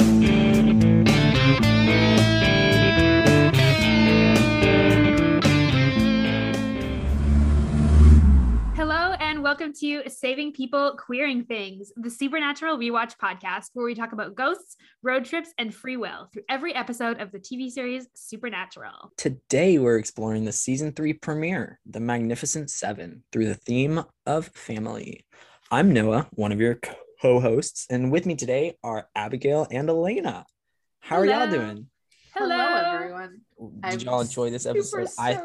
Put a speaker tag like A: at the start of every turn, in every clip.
A: Hello and welcome to Saving People Queering Things, the supernatural rewatch podcast where we talk about ghosts, road trips, and free will through every episode of the TV series Supernatural.
B: Today, we're exploring the season three premiere, The Magnificent Seven, through the theme of family. I'm Noah, one of your co hosts, and with me today are Abigail and Elena. How are y'all doing?
A: Hello,
C: everyone.
B: Did
C: I'm
B: y'all enjoy this episode? I.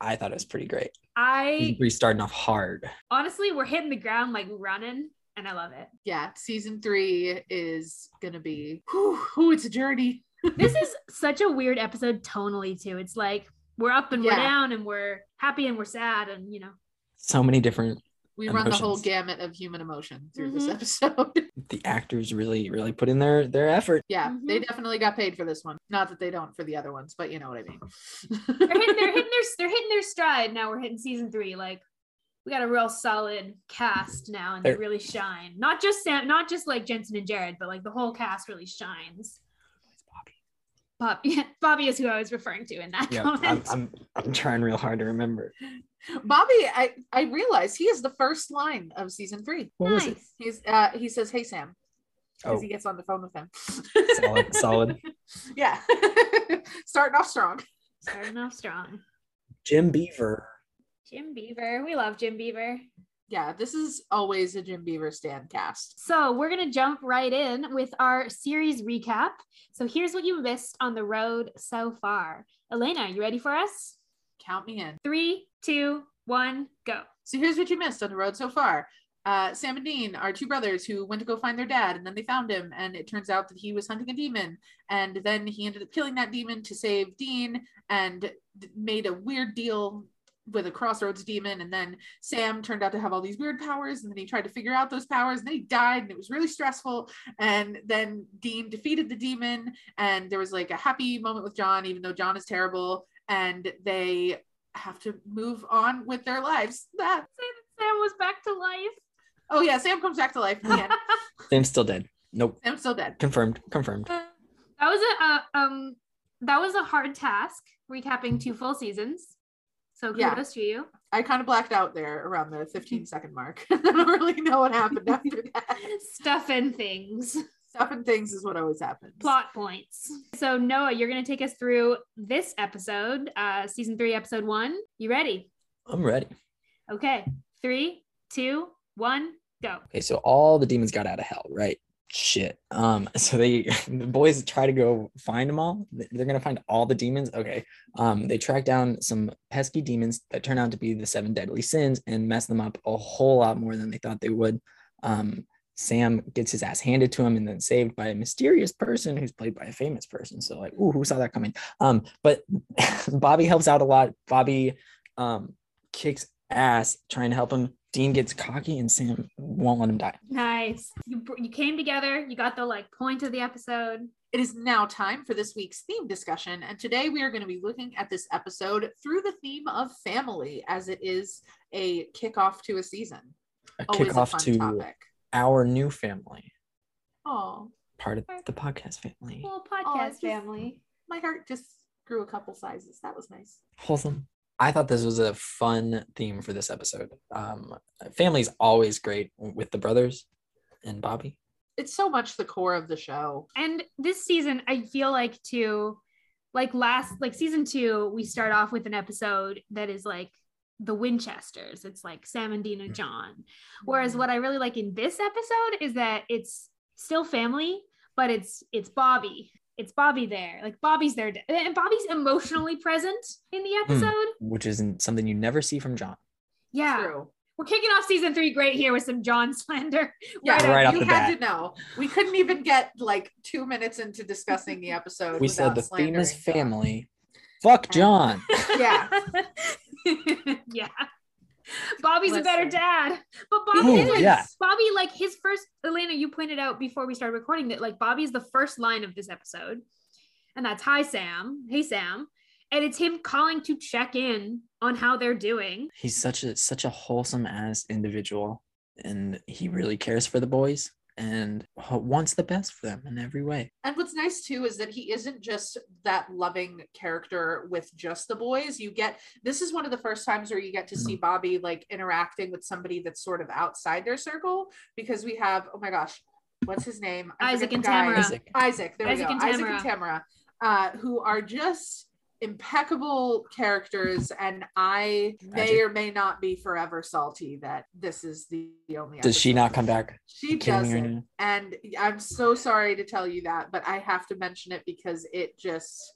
B: I thought it was pretty great. Season
A: I
B: three starting off hard.
A: honestly, we're hitting the ground like running, and I love it.
C: Yeah, season three is gonna be. Whew, whew, it's a journey.
A: This is such a weird episode tonally too. It's like we're up and we're down, and we're happy and we're sad, and you know.
B: So many different,
C: We run the whole gamut of human emotion through
A: Mhm.
C: this episode.
B: the actors really, really put in their, their effort.
C: yeah, they
A: Mhm.
C: definitely got paid for this one. Not that they don't for the other ones, but you know what I mean.
A: They're hitting, they're hitting their they're hitting their stride now. We're hitting season three. Like we got a real solid cast now, and they
B: They're-
A: really shine. Not just Sam, not just like Jensen and Jared, but like the whole cast really shines. Bob, yeah, Bobby is who I was referring to in that
B: Yeah, I'm. I'm, I'm trying real hard to remember.
C: Bobby, I I realized he is the first line of season three.
B: What was it?
C: He's uh he says, "Hey Sam," as
B: Oh,
C: he gets on the phone with him.
B: solid, solid.
C: yeah, starting off strong.
A: Starting off strong.
B: Jim Beaver.
A: Jim Beaver, we love Jim Beaver.
C: Yeah, this is always a Jim Beaver stand cast.
A: So we're gonna jump right in with our series recap. So here's what you missed on the road so far. Elena, you ready for us?
C: Count me in.
A: Three, two, one, go.
C: So here's what you missed on the road so far. Uh, Sam and Dean are two brothers who went to go find their dad, and then they found him, and it turns out that he was hunting a demon, and then he ended up killing that demon to save Dean, and d- made a weird deal with a crossroads demon, and then Sam turned out to have all these weird powers, and then he tried to figure out those powers, and then he died, and it was really stressful, and then Dean defeated the demon, and there was like a happy moment with John, even though John is terrible, and they have to move on with their lives. That
A: Say Sam was back to life.
C: Oh yeah, Sam comes back to life in the end.
B: Sam's still dead. Nope.
C: Sam's still dead.
B: Confirmed. Confirmed.
A: That was a uh, um that was a hard task recapping two full seasons. So
C: Yeah.
A: kudos to you.
C: I kind of blacked out there around the 15 second mark. I don't really know what happened after that.
A: Stuff and things.
C: Stuff and things is what always happens.
A: Plot points. So Noah, you're gonna take us through this episode, uh season three, episode one. You ready?
B: I'm ready.
A: Okay. Three, two, one, go.
B: Okay, so all the demons got out of hell, right? Shit. Um, so they the boys try to go find them all. They- They're gonna find all the demons. Okay. Um, they track down some pesky demons that turn out to be the seven deadly sins and mess them up a whole lot more than they thought they would. Um, Sam gets his ass handed to him and then saved by a mysterious person who's played by a famous person. So like, ooh, who saw that coming? Um, but Bobby helps out a lot. Bobby um kicks ass trying to help him. Dean gets cocky and Sam won't let him die.
A: Nice. You you came together. You got the like point of the episode.
C: It is now time for this week's theme discussion. And today we are going to be looking at this episode through the theme of family, as it is a kickoff to a season.
B: A
C: Always
B: kickoff
C: fun
B: to
C: topic.
B: our new family,
C: Oh,
B: part of the podcast family.
A: Little
C: I
A: podcast
C: just-
A: family.
C: my heart just grew a couple sizes. That was nice.
B: Wholesome. I thought this was a fun theme for this episode. Um, family's always great with the brothers and Bobby.
C: It's so much the core of the show.
A: And this season, I feel like too, like last, like season two, we start off with an episode that is like the Winchesters. It's like Sam and Dean and John. Whereas what I really like in this episode is that it's still family, but it's it's Bobby. It's Bobby there. Like Bobby's there, and Bobby's emotionally present in the hmm. episode.
B: which isn't something you never see from John.
A: Yeah,
C: True.
A: we're kicking off season three great here with some John slander.
C: Yeah,
A: Right
B: Right off
C: you
B: the
C: had
B: bat.
C: to know. We couldn't even get like two minutes into discussing the episode.
B: We said the theme is
C: slandering John.
B: family. Fuck John.
C: Yeah.
A: yeah. Bobby's a better dad. But Bobby
B: Ooh,
A: is
B: yeah.
A: Bobby, like his first Elena, you pointed out before we started recording that like Bobby's the first line of this episode. And that's hi Sam. Hey Sam. And it's him calling to check in on how they're doing.
B: He's such a such a wholesome ass individual, and he really cares for the boys. And wants the best for them in every way.
C: And what's nice too is that he isn't just that loving character with just the boys. You get this is one of the first times where you get to see Bobby like interacting with somebody that's sort of outside their circle because we have oh my gosh, what's his name? I
A: Isaac and. Tamara.
B: Isaac.
C: Isaac, there
A: Isaac
C: we
A: and.
C: Isaac and
A: Tamara.
C: Tamara, uh, who are just impeccable characters, and I may or may not be forever salty that this is the only.
B: Does she not come back?
C: She
B: Kidding me right
C: doesn't, and I'm so sorry to tell you that, but I have to mention it because it just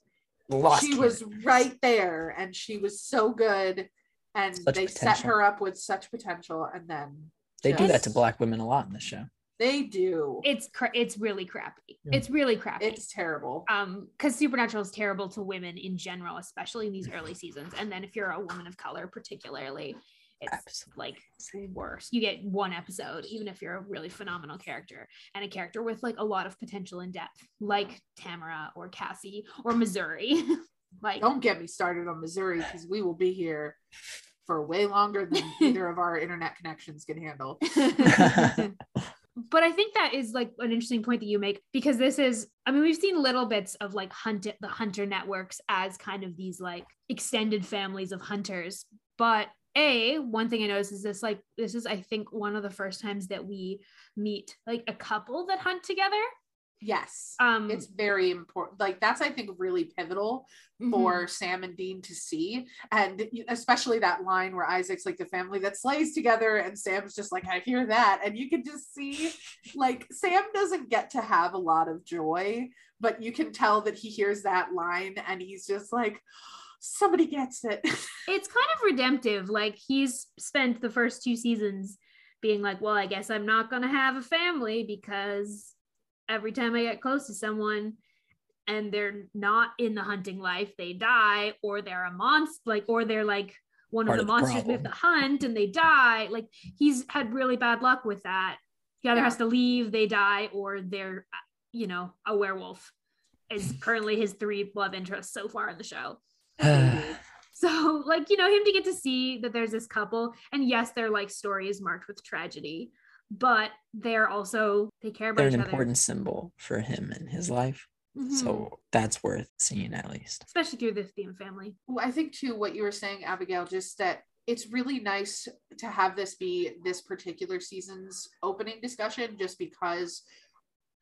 B: Lost
C: she
B: Cannon.
C: was right there, and she was so good, and
B: Such
C: they set her up with such potential, and then
B: They do that to black women a lot in the show.
C: They do.
A: It's cra- it's really crappy.
B: Yeah.
A: It's really crappy.
C: It's terrible.
A: um because supernatural is terrible to women in general especially in these early seasons and then if you're a woman of color particularly it's
B: Absolutely.
A: like worse you get one episode even if you're a really phenomenal character and a character with like a lot of potential in depth like tamara or cassie or missouri like
C: Don't get me started on Missouri because we will be here for way longer than either of our internet connections can handle.
A: but I think that is like an interesting point that you make because this is, I mean, we've seen little bits of like hunt the hunter networks as kind of these like extended families of hunters. But a one thing I noticed is this like this is I think one of the first times that we meet like a couple that hunt together.
C: Yes.
A: Um,
C: It's very important. Like that's I think really pivotal
A: mhm.
C: for Sam and Dean to see. And especially that line where Isaac's like the family that slays together and Sam's just like, I hear that. And you can just see like Sam doesn't get to have a lot of joy, but you can tell that he hears that line and he's just like, somebody gets it.
A: it's kind of redemptive. Like he's spent the first two seasons being like, well, I guess I'm not going to have a family because every time I get close to someone and they're not in the hunting life, they die, or they're a monster, like, or they're like one
B: Part
A: of the
B: of the
A: monsters we have to hunt and they die. Like he's had really bad luck with that. He either
C: Yeah.
A: has to leave, they die, or they're, you know, a werewolf. Is currently his three love interests so far in the show. So, like, you know, him to get to see that there's this couple, and yes, their like story is marked with tragedy, but they're also they care about
B: They're an
A: each
B: important symbol for him in his life.
A: other. Mhm.
B: So that's worth seeing at least.
A: especially through this theme family.
C: Well, I think too what you were saying, Abigail, just that it's really nice to have this be this particular season's opening discussion, just because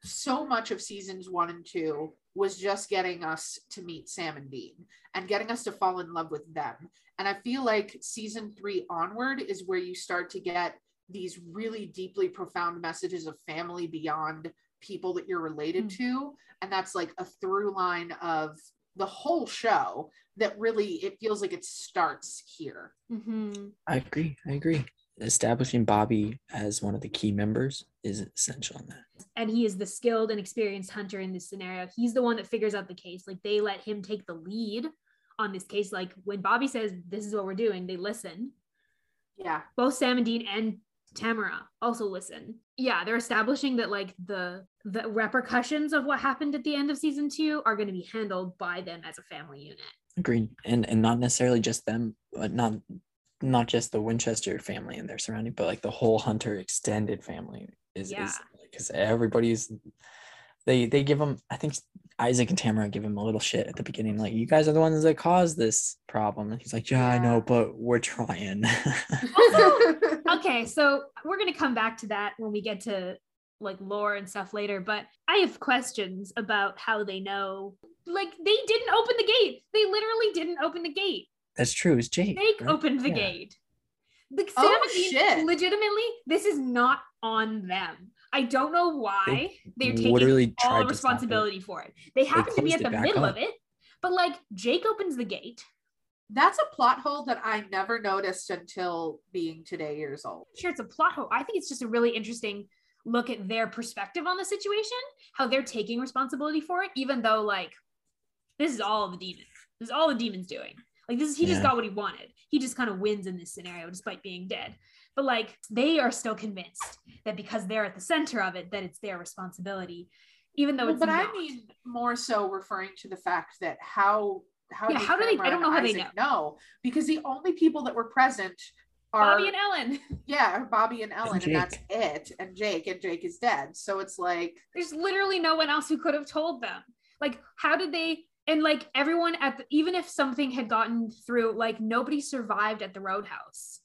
C: so much of seasons one and two was just getting us to meet Sam and Dean and getting us to fall in love with them. And I feel like season three onward is where you start to get these really deeply profound messages of family beyond people that you're related
A: Mm.
C: to. And that's like a through line of the whole show that really it feels like it starts here.
A: Mhm.
B: I agree. I agree. Establishing Bobby as one of the key members is essential in that.
A: And he is the skilled and experienced hunter in this scenario. He's the one that figures out the case. Like they let him take the lead on this case. Like when Bobby says, This is what we're doing, they listen.
C: Yeah.
A: both Sam and Dean and Tamara also listen. Yeah, they're establishing that like the the repercussions of what happened at the end of season two are going to be handled by them as a family unit.
B: Agreed. And and not necessarily just them, but not not just the Winchester family and their surrounding, but like the whole Hunter extended family is
A: Yeah.
B: is because everybody's they they give them I think Isaac and Tamara give him a little shit at the beginning, like you guys are the ones that caused this problem. And he's like, Yeah, I know, but we're trying.
A: Okay, so we're going to come back to that when we get to like lore and stuff later, but I have questions about how they know. Like they didn't open the gate. They literally didn't open the gate.
B: That's true. It's Jake.
A: Jake
B: right?
A: opened the
B: Yeah.
A: gate. Like
C: Oh,
A: Sam and Dean,
C: shit.
A: legitimately, this is not on them. I don't know why they, are taking all
B: to stop it.
A: responsibility for it. They happen to be at the middle
B: up.
A: of it, but like Jake opens the gate.
C: That's a plot hole that I never noticed until being today years old.
A: Sure, it's a plot hole. I think it's just a really interesting look at their perspective on the situation, how they're taking responsibility for it, even though like this is all the demons. This is all the demons doing. Like this is he just got what he wanted. He just kind of wins in this scenario despite being dead. But like they are still convinced that because they're at the center of it, that it's their responsibility, even though
C: Well,
A: it's
C: but
A: not.
C: I mean more so referring to the fact that how how
A: Yeah,
C: did
A: how do they- I don't know
C: and
A: how they
C: Isaac know because the only people that were present are
A: Bobby and Ellen.
C: yeah, Bobby and Ellen, and,
B: Jake.
C: that's it. And Jake, and Jake is dead. So it's like
A: There's literally no one else who could have told them. Like, how did they? And like everyone at the, even if something had gotten through, like nobody survived at the roadhouse.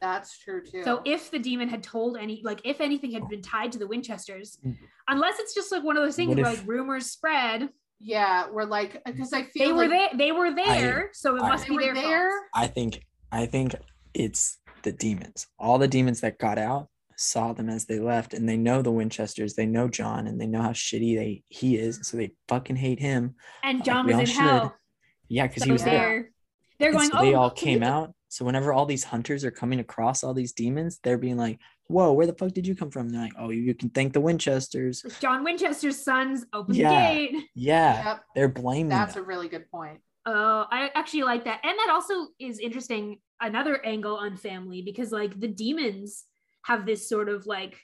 C: that's true too.
A: So if the demon had told any, like if anything had been tied to the Winchesters,
B: Mm.
A: unless it's just like one of those things
B: What
A: where
B: if-
A: like rumors spread,
C: yeah, we're like uh, because I feel
A: they were
C: like
A: there. They were there, so it
B: I-
A: must be
C: were
A: their
C: there.
A: fault.
B: I think I think it's the demons. All the demons that got out saw them as they left, and they know the Winchesters. They know John, and they know how shitty they he is. So they fucking hate him.
A: And John
B: we
A: was in
B: should.
A: hell.
B: Yeah, because
A: So
B: he was there.
A: they're they're
B: And
A: going.
B: so
A: oh,
B: they all came out. So whenever all these hunters are coming across all these demons, they're being like, "Whoa, where the fuck did you come from?" And they're like, "Oh, you can thank the Winchesters."
A: John Winchester's sons open
B: Yeah.
A: the gate.
B: Yeah,
C: Yep,
B: they're blaming
C: that's a really good point.
A: Oh, I actually like that. And that also is interesting, another angle on family, because like the demons have this sort of like,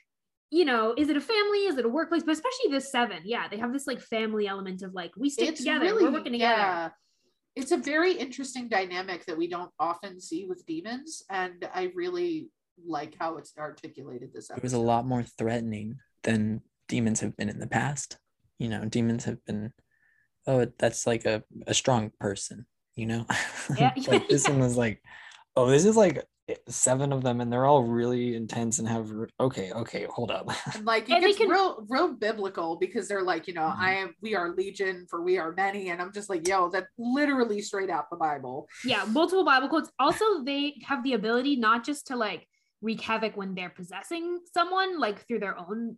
A: you know, is it a family? Is it a workplace? But especially the seven, yeah, they have this like family element of like, we stick
C: It's
A: together,
C: really
A: we're working together.
C: yeah. It's a very interesting dynamic that we don't often see with demons, and I really like how it's articulated this
B: It was a lot more threatening than demons have been in the past. You know, demons have been, oh, that's like a, a strong person, you know?
A: Yeah.
B: like this one was like, oh, this is like seven of them and they're all really intense and have, okay, okay, hold up.
C: And like it
A: And
C: gets
A: can-
C: real real biblical because they're like, you know,
B: Mhm.
C: I am we are legion for we are many. And I'm just like, yo, that literally straight out the Bible.
A: Yeah, multiple Bible quotes. Also, they have the ability not just to like wreak havoc when they're possessing someone, like through their own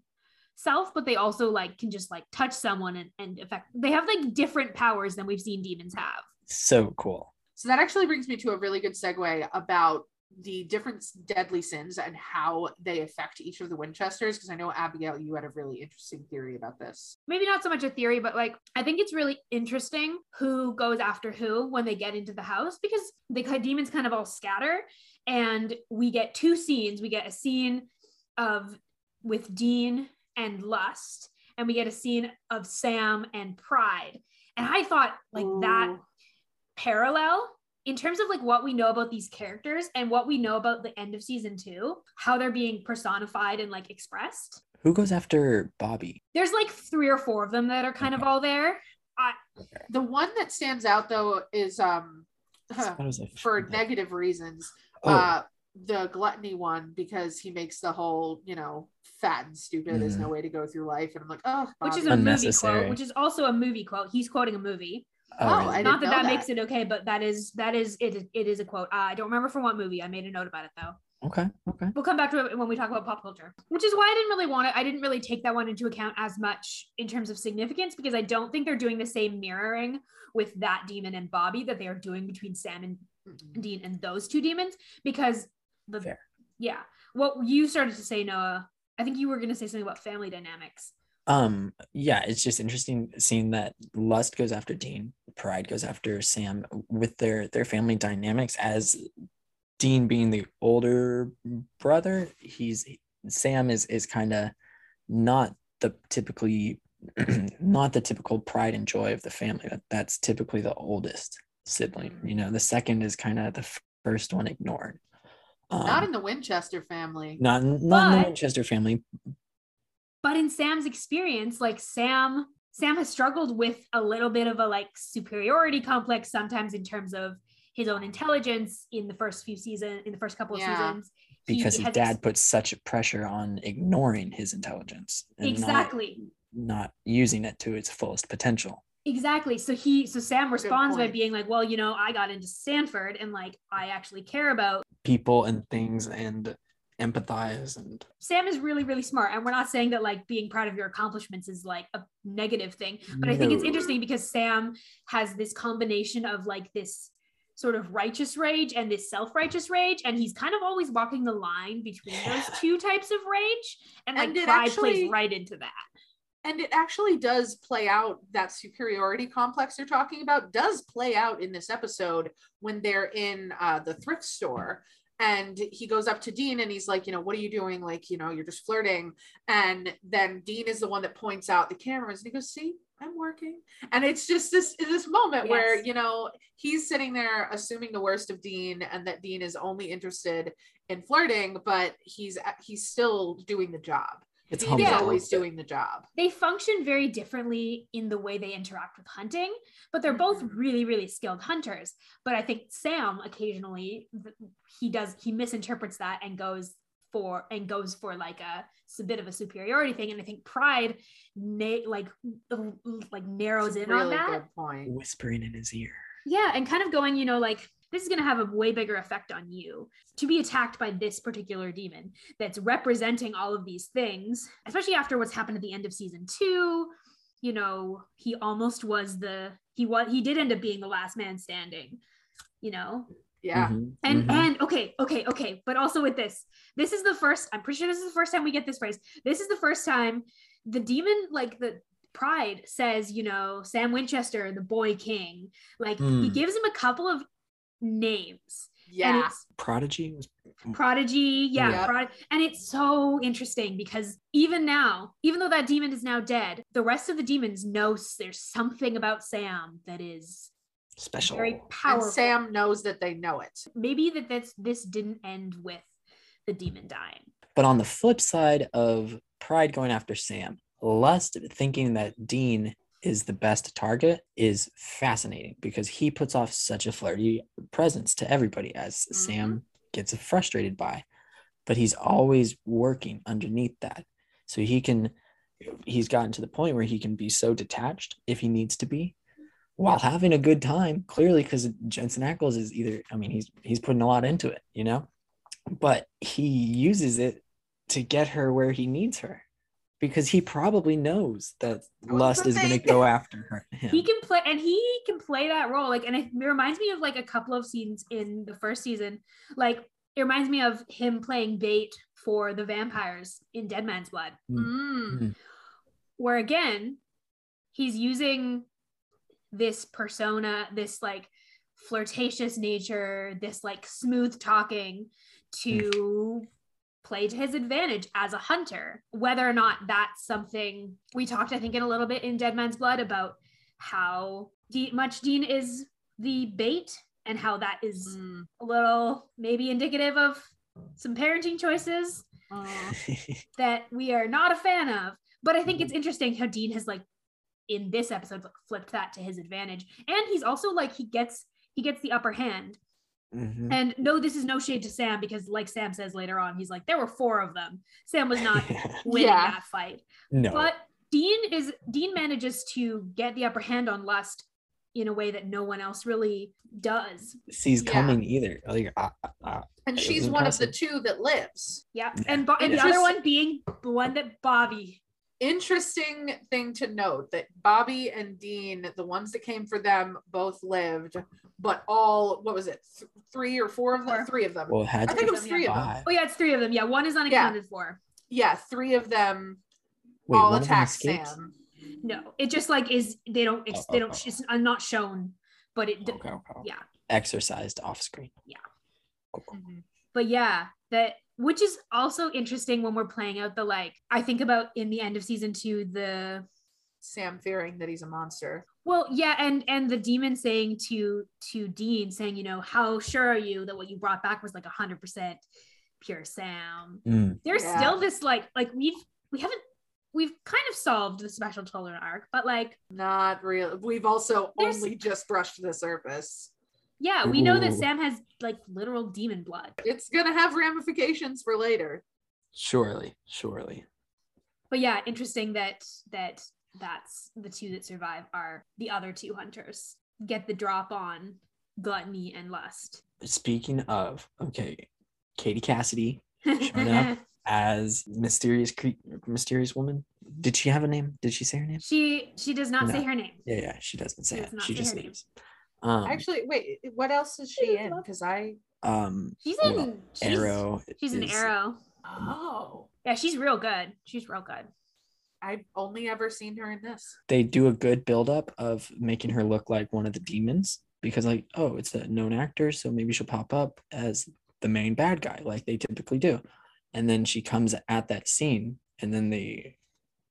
A: self, but they also like can just like touch someone and, and affect. They have like different powers than we've seen demons have.
B: so cool.
C: So that actually brings me to a really good segue about the different deadly sins and how they affect each of the Winchesters. Because I know Abigail, you had a really interesting theory about this.
A: Maybe not so much a theory, but like I think it's really interesting who goes after who when they get into the house because the demons kind of all scatter, and we get two scenes. We get a scene of with Dean and Lust, and we get a scene of Sam and Pride. And I thought like that parallel in terms of like what we know about these characters and what we know about the end of season two, how they're being personified and like expressed.
B: Who goes after Bobby?
A: There's like three or four of them that are kind of all there.
C: The one that stands out though is um
B: I thought it
C: for negative reasons.
B: Oh,
C: Uh the gluttony one because he makes the whole, you know, fat and stupid is
B: Mm.
C: no way to go through life. And I'm like, oh,
A: which is a movie quote, which is also a movie quote. He's quoting a movie.
B: Oh,
C: oh,
B: really?
C: I
A: Not
C: didn't
A: that that,
C: that.
A: makes it okay, but that is that is it. It is a quote. Uh, I don't remember from what movie. I made a note about it though.
B: okay, okay.
A: We'll come back to it when we talk about pop culture, which is why I didn't really want it. I didn't really take that one into account as much in terms of significance because I don't think they're doing the same mirroring with that demon and Bobby that they are doing between Sam and
C: Mm-mm.
A: Dean and those two demons because the
B: Fair.
A: yeah what you started to say Noah I think you were going to say something about family dynamics
B: Um, yeah, it's just interesting seeing that Lust goes after Dean, Pride goes after Sam with their their family dynamics as Dean being the older brother, he's Sam is is kind of not the typically not the typical pride and joy of the family. That that's typically the oldest sibling. You know, the second is kind of the first one ignored. Um,
C: Not in the Winchester family.
B: not not in the Winchester family,
A: but in Sam's experience like Sam Sam has struggled with a little bit of a like superiority complex sometimes in terms of his own intelligence in the first few seasons in the first couple of
C: Yeah.
A: seasons He
B: because his
A: has ex-
B: dad puts such pressure on ignoring his intelligence and not-
A: exactly
B: not, using it to its fullest potential
A: Exactly. So he so Sam responds by being like, "Well, you know, I got into Stanford and like I actually care about."
B: people and things and empathize and
A: Sam is really really smart and we're not saying that like being proud of your accomplishments is like a negative thing, but I think it's interesting because Sam has this combination of like this sort of righteous rage and this self-righteous rage and he's kind of always walking the line between those two types of rage and like
C: And it
A: pride
C: actually-
A: plays right into that.
C: and it actually does play out that superiority complex you're talking about does play out in this episode when they're in uh, the thrift store and he goes up to dean and he's like you know what are you doing like you know you're just flirting and then dean is the one that points out the cameras and he goes see I'm working. And it's just this this moment where, you know, he's sitting there assuming the worst of Dean and that Dean is only interested in flirting, but he's he's still doing the job.
B: It's
C: Dean is
A: Yeah.
C: always doing the job.
A: they function very differently in the way they interact with hunting, but they're both
C: Mhm.
A: really, really skilled hunters. But I think Sam occasionally he does he misinterprets that and goes for and goes for like a, it's a bit of a superiority thing. And I think Pride na- like l- l- like narrows
C: It's
A: in
C: a
A: on that.
C: good point.
B: whispering in his ear.
A: Yeah, and kind of going, you know, like this is going to have a way bigger effect on you to be attacked by this particular demon that's representing all of these things, especially after what's happened at the end of season two. You know, he almost was the he was he did end up being the last man standing. You know,
C: Yeah.
B: Mhm,
A: and
B: mhm.
A: and okay, okay, okay, but also with this, this is the first. I'm pretty sure this is the first time we get this phrase. This is the first time the demon, like the pride, says, you know, Sam Winchester, the boy king. Like he
B: Mm.
A: gives him a couple of names,
C: Yeah.
A: it's
B: Prodigy was mm.
A: Prodigy, yeah,
C: Yep.
A: Prod- and it's so interesting because even now, even though that demon is now dead, the rest of the demons knows there's something about Sam that is
B: special.
A: very
C: And
A: powerful.
C: Sam knows that they know it.
A: maybe that this this didn't end with the demon dying.
B: But on the flip side of Pride going after Sam, Lust thinking that Dean is the best target is fascinating because he puts off such a flirty presence to everybody as
C: Mhm.
B: Sam gets frustrated by. But he's always working underneath that. So he can, he's gotten to the point where he can be so detached if he needs to be while having a good time, clearly, because Jensen Ackles is either, I mean, he's he's putting a lot into it, you know, but he uses it to get her where he needs her because he probably knows that
C: was
B: lust is going to go after her him.
A: he can play and he can play that role like and it reminds me of like a couple of scenes in the first season. Like it reminds me of him playing bait for the vampires in dead man's blood.
C: Mm. mm. mm.
A: where again he's using this persona this like flirtatious nature this like smooth talking to mm. Play to his advantage as a hunter whether or not that's something we talked i think in a little bit in dead man's blood about how De- much dean is the bait and how that is
C: Mm.
A: a little maybe indicative of some parenting choices
C: Uh,
A: that we are not a fan of. But I think it's interesting how Dean has like in this episode like, flipped that to his advantage, and he's also like he gets he gets the upper hand.
B: Mhm.
A: And no, this is no shade to Sam because, like Sam says later on, he's like there were four of them. Sam was not winning
C: Yeah.
A: that fight,
B: no.
A: but Dean is Dean manages to get the upper hand on Lust in a way that no one else really does.
B: sees
C: Yeah.
B: coming either. Like, uh, uh,
C: and
B: It
C: she's
B: was
C: one of the two that lives.
A: Yeah,
B: Yeah.
A: and, Bo- and the other one being the one that Bobby.
C: Interesting thing to note that Bobby and Dean, the ones that came for them, both lived, but all what was it, th- three or four of them?
A: Four.
C: Three of them.
B: well, had
C: I think it was three of them.
B: five.
A: Oh yeah, it's three of them. Yeah, one is unaccounted for.
C: Yeah, three of them
B: Wait,
C: all
B: one them
C: attack
B: escaped?
C: Sam.
A: No, it just like is they don't ex-
B: Oh,
A: they
B: oh,
A: don't
B: oh.
A: oh, oh. it's not shown, but it
B: Okay, okay.
A: yeah.
B: Exorcised off screen.
A: Yeah.
B: Cool, cool. Mm-hmm.
A: but yeah that which is also interesting when we're playing out the like I think about in the end of season two the
C: Sam fearing that he's a monster.
A: well yeah and and the demon saying to to Dean saying you know how sure are you that what you brought back was like a hundred percent pure Sam
B: Mm.
A: there's
C: Yeah.
A: still this like like we've we haven't we've kind of solved the special tolerant arc but like
C: Not real. We've also only just brushed the surface.
A: Yeah we know that Sam has like literal demon blood
C: It's gonna have ramifications for later.
B: Surely, surely.
A: but yeah interesting that that that's the two that survive are the other two hunters get the drop on gluttony and lust
B: Speaking of, okay, Katie Cassidy Showing up. as mysterious cre- mysterious woman. Did she have a name? Did she say her name?
A: she she does not say her name
B: Yeah, yeah, she doesn't say
A: She
B: it.
A: does not
B: She
A: say
B: just
A: her name.
B: Leaves. Um,
C: Actually, wait, what else is she in? Because I
B: um,
A: she's
B: well,
A: in she's,
B: Arrow.
A: she's an arrow
C: oh
A: yeah she's real good she's real good
C: I've only ever seen her in this.
B: They do a good buildup of making her look like one of the demons because, like, oh, it's a known actor, so maybe she'll pop up as the main bad guy, like they typically do. And then she comes at that scene, and then they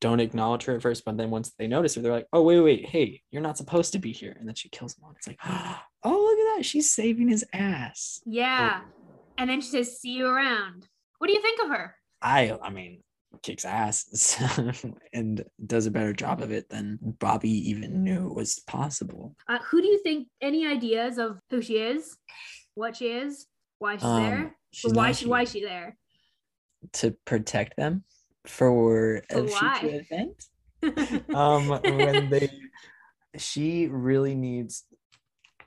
B: don't acknowledge her at first, but then once they notice her, they're like, "Oh wait, wait, hey, you're not supposed to be here," and then she kills him. It's like, "Oh look at that, she's saving his ass."
A: Yeah. And then she says, see you around. What do you think of her?
B: I, I mean, kicks ass and does a better job of it than Bobby even knew was possible.
A: Uh, who do you think, any ideas of who she is, what she is, why she's
B: Um,
A: there?
B: she's
A: why, she, why is she there?
B: to protect them for a
A: why?
B: future event. um when they she really needs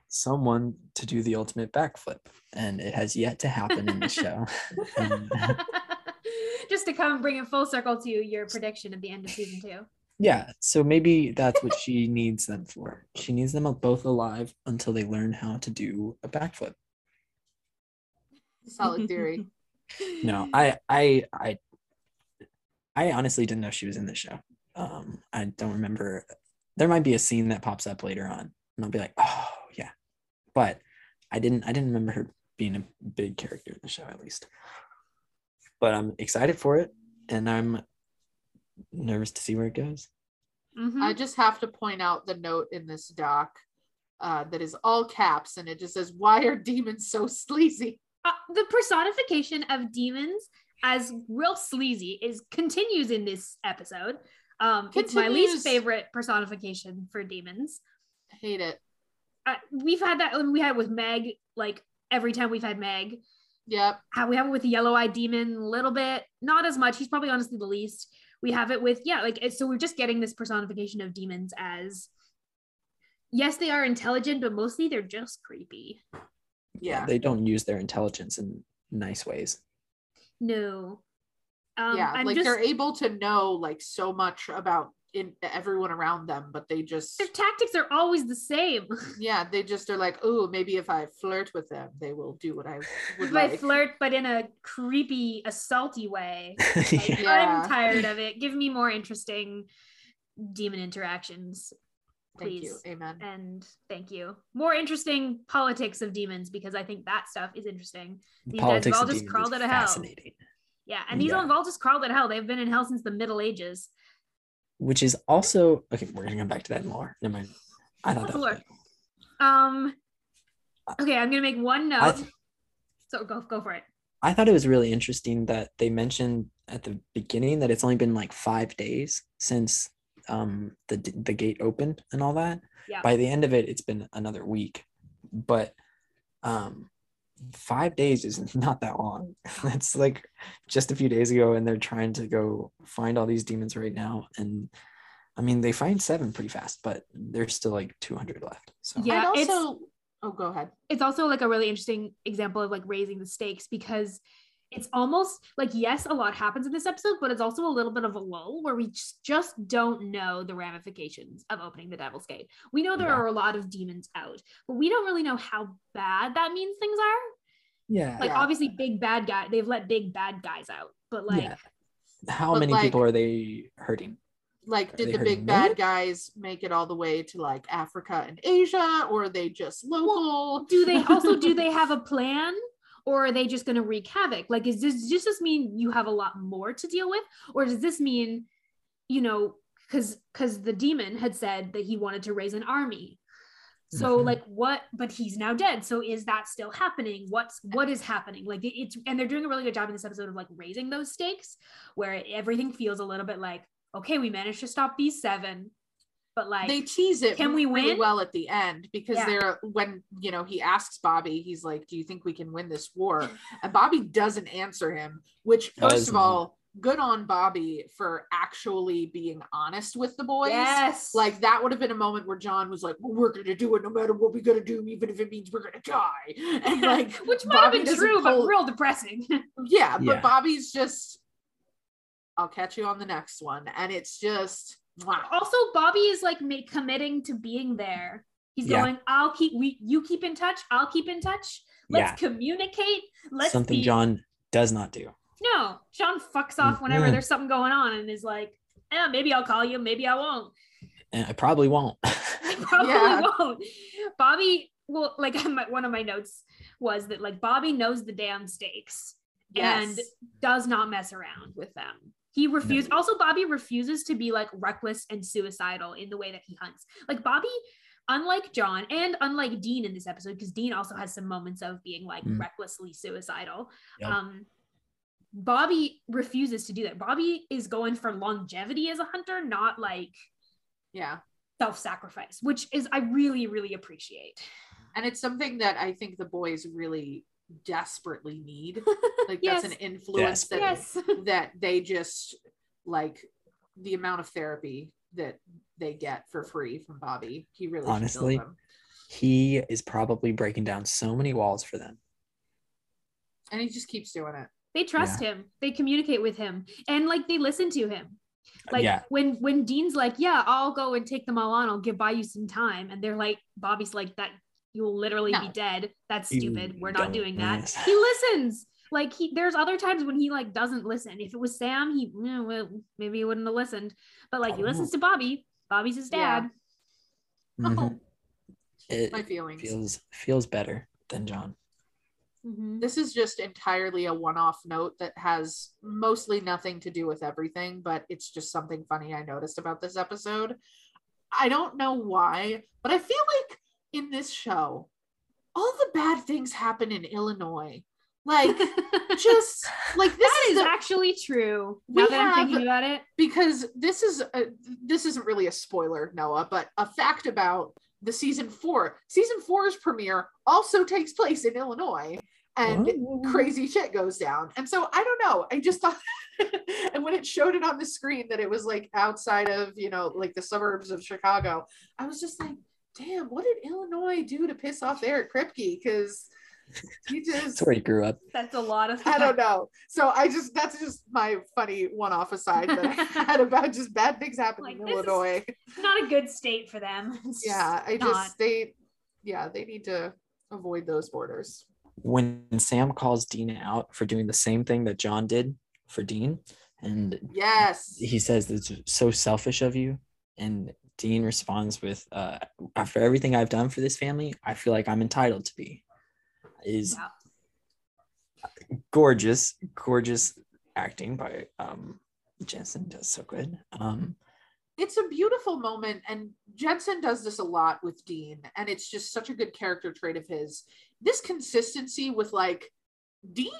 B: someone to do the ultimate backflip and it has yet to happen in the show And,
A: Just to come bring it full circle to your prediction at the end of season two.
B: yeah so maybe that's what she needs them for she needs them both alive until they learn how to do a backflip
C: Solid theory.
B: no i i i i honestly didn't know she was in the show. Um i don't remember. There might be a scene that pops up later on and i'll be like oh yeah. But i didn't i didn't remember her being a big character in the show at least. But i'm excited for it and i'm nervous to see where it goes.
A: Mhm.
C: I just have to point out the note in this doc uh, that is all caps and it just says, Why are demons so sleazy?
A: Uh, the personification of demons as real sleazy is continues in this episode. Um, it's my least favorite personification for demons.
C: I hate it.
A: Uh, we've had that when we had it with Meg, like every time we've had Meg.
C: Yep.
A: How we have it with the yellow eyed demon a little bit, not as much. He's probably honestly the least. We have it with, yeah, like so we're just getting this personification of demons as yes, they are intelligent, but mostly they're just creepy.
C: Yeah.
B: they don't use their intelligence in nice ways
A: No. Um,
C: yeah.
A: I'm
C: like
A: just,
C: they're able to know like so much about in everyone around them, but they just
A: their tactics are always the same.
C: yeah, they just are like, oh, maybe if I flirt with them, they will do what I would
A: if I flirt, but in a creepy, assaulty way. Like.
B: Yeah.
A: I'm tired of it. Give me more interesting demon interactions,
C: Thank
A: please.
C: you. Amen.
A: And thank you. More interesting politics of demons because I think that stuff is interesting. These guys have
B: politics
A: all
B: of
A: just
B: demons
A: crawled out of hell.
B: fascinating
A: Yeah, and these
B: Yeah.
A: have all just crawled out of hell. They've been in hell since the Middle Ages.
B: which is also okay. We're gonna come back to that more. Never mind. I thought that was
A: Lord. Um. Okay, I'm gonna make one note.
B: Th-
A: so go go for it.
B: I thought it was really interesting that they mentioned at the beginning that it's only been like five days since um the the gate opened and all that.
A: Yeah.
B: By the end of it, it's been another week, but um five days is not that long. That's like just a few days ago, and they're trying to go find all these demons right now. And I mean, they find seven pretty fast, but there's still like 200 left. So
A: Yeah,
C: and
A: it's-
C: also, oh, go ahead.
A: it's also like a really interesting example of like raising the stakes because it's almost like yes a lot happens in this episode but it's also a little bit of a lull where we just, just don't know the ramifications of opening the devil's gate we know there
B: Yeah.
A: are a lot of demons out but we don't really know how bad that means things are
B: yeah,
A: like
C: Yeah.
A: obviously big bad guy they've let big bad guys out but like
B: yeah. How
C: But,
B: many
C: like-
B: people are they hurting?
C: Like,
B: Are
C: did the big bad
B: millions?
C: guys make it all the way to like Africa and Asia, or are they just local?
A: do they also do they have a plan or are they just going to wreak havoc? Like is this does this mean you have a lot more to deal with? Or does this mean you know because because the demon had said that he wanted to raise an army. So
B: Mhm.
A: like what but he's now dead. So is that still happening? What's what is happening? Like it- it's and they're doing a really good job in this episode of like raising those stakes where everything feels a little bit like okay we managed to stop these seven but like
C: they tease it
A: Can we
C: really
A: win?
C: well at the end because
A: Yeah.
C: they're when you know he asks Bobby, he's like, "Do you think we can win this war?" And Bobby doesn't answer him. Which, first of all, good on Bobby for actually being honest with the boys.
A: yes
C: Like that would have been a moment where John was like, well, "We're gonna do it no matter what we gotta do, even if it means we're gonna die." And like,
A: which might have been true
C: pull-
A: but real depressing
C: yeah, but
B: Yeah.
C: Bobby's just, "I'll catch you on the next one," and it's just, mwah.
A: also bobby is like ma- committing to being there he's
B: Yeah.
A: going i'll keep we you keep in touch i'll keep in touch let's communicate let's
B: Something
A: be
B: John does not do.
A: no john fucks off mm, whenever
B: Mhm.
A: there's something going on and is like yeah maybe i'll call you maybe i won't
B: And I probably won't.
A: I probably
C: Yeah.
A: won't bobby well like my, one of my notes was that like bobby knows the damn stakes and does not mess around with them He refused. Also, Bobby refuses to be like reckless and suicidal in the way that he hunts. Like Bobby, unlike John and unlike Dean in this episode, because Dean also has some moments of being like
B: Mm.
A: recklessly suicidal.
B: Yep.
A: Um, Bobby refuses to do that. Bobby is going for longevity as a hunter, not like
C: Yeah.
A: self-sacrifice, which is I really, really appreciate.
C: And it's something that I think the boys really desperately need. Like
A: Yes.
C: that's an influence that
A: Yes.
C: that they just like the amount of therapy that they get for free from Bobby. He really
B: Honestly. He is probably breaking down so many walls for them.
C: and he just keeps doing it.
A: They trust him. They communicate with him, and like they listen to him. Like
B: yeah,
A: when when Dean's like, "Yeah, I'll go and take them all on. I'll give by you some time," and they're like, Bobby's like, "That you'll literally be dead. That's
B: You
A: stupid. We're not doing that."
B: miss.
A: He listens. Like he, there's other times when he like doesn't listen. If it was Sam, he well, maybe he wouldn't have listened. But like he
B: Oh.
A: listens to Bobby. Bobby's his
C: Yeah.
A: dad.
B: mhm. it
C: My feelings.
B: feels feels better than John.
A: Mhm.
C: this is just entirely a one-off note that has mostly nothing to do with everything but it's just something funny i noticed about this episode i don't know why but i feel like in this show all the bad things happen in illinois like just like this
A: that
C: is
A: is
C: the-
A: actually true.
C: We
A: Now that I'm
C: have-
A: thinking about it,
C: because this is a, this isn't really a spoiler noah but a fact about the season four season four's premiere also takes place in illinois and
B: Whoa.
C: crazy shit goes down. And so I don't know. I just thought, and when it showed it on the screen that it was like outside of, you know, like the suburbs of Chicago, I was just like, damn, what did Illinois do to piss off Eric Kripke? Because he just,
B: That's where he grew up.
A: that's a lot of.
C: I don't know. So I just, that's just my funny one off aside that I had about just bad things happening
A: Like,
C: in Illinois.
A: not a good state for them. It's
C: Yeah. I
A: not.
C: just, they, yeah, they need to avoid those borders.
B: When Sam calls Dean out for doing the same thing that John did for Dean, and
C: Yes.
B: he says it's so selfish of you, and Dean responds with, uh, "After everything I've done for this family, I feel like I'm entitled to be." Is gorgeous, gorgeous acting by um Jensen does so good. Um,
C: it's a beautiful moment and jensen does this a lot with dean and it's just such a good character trait of his this consistency with like dean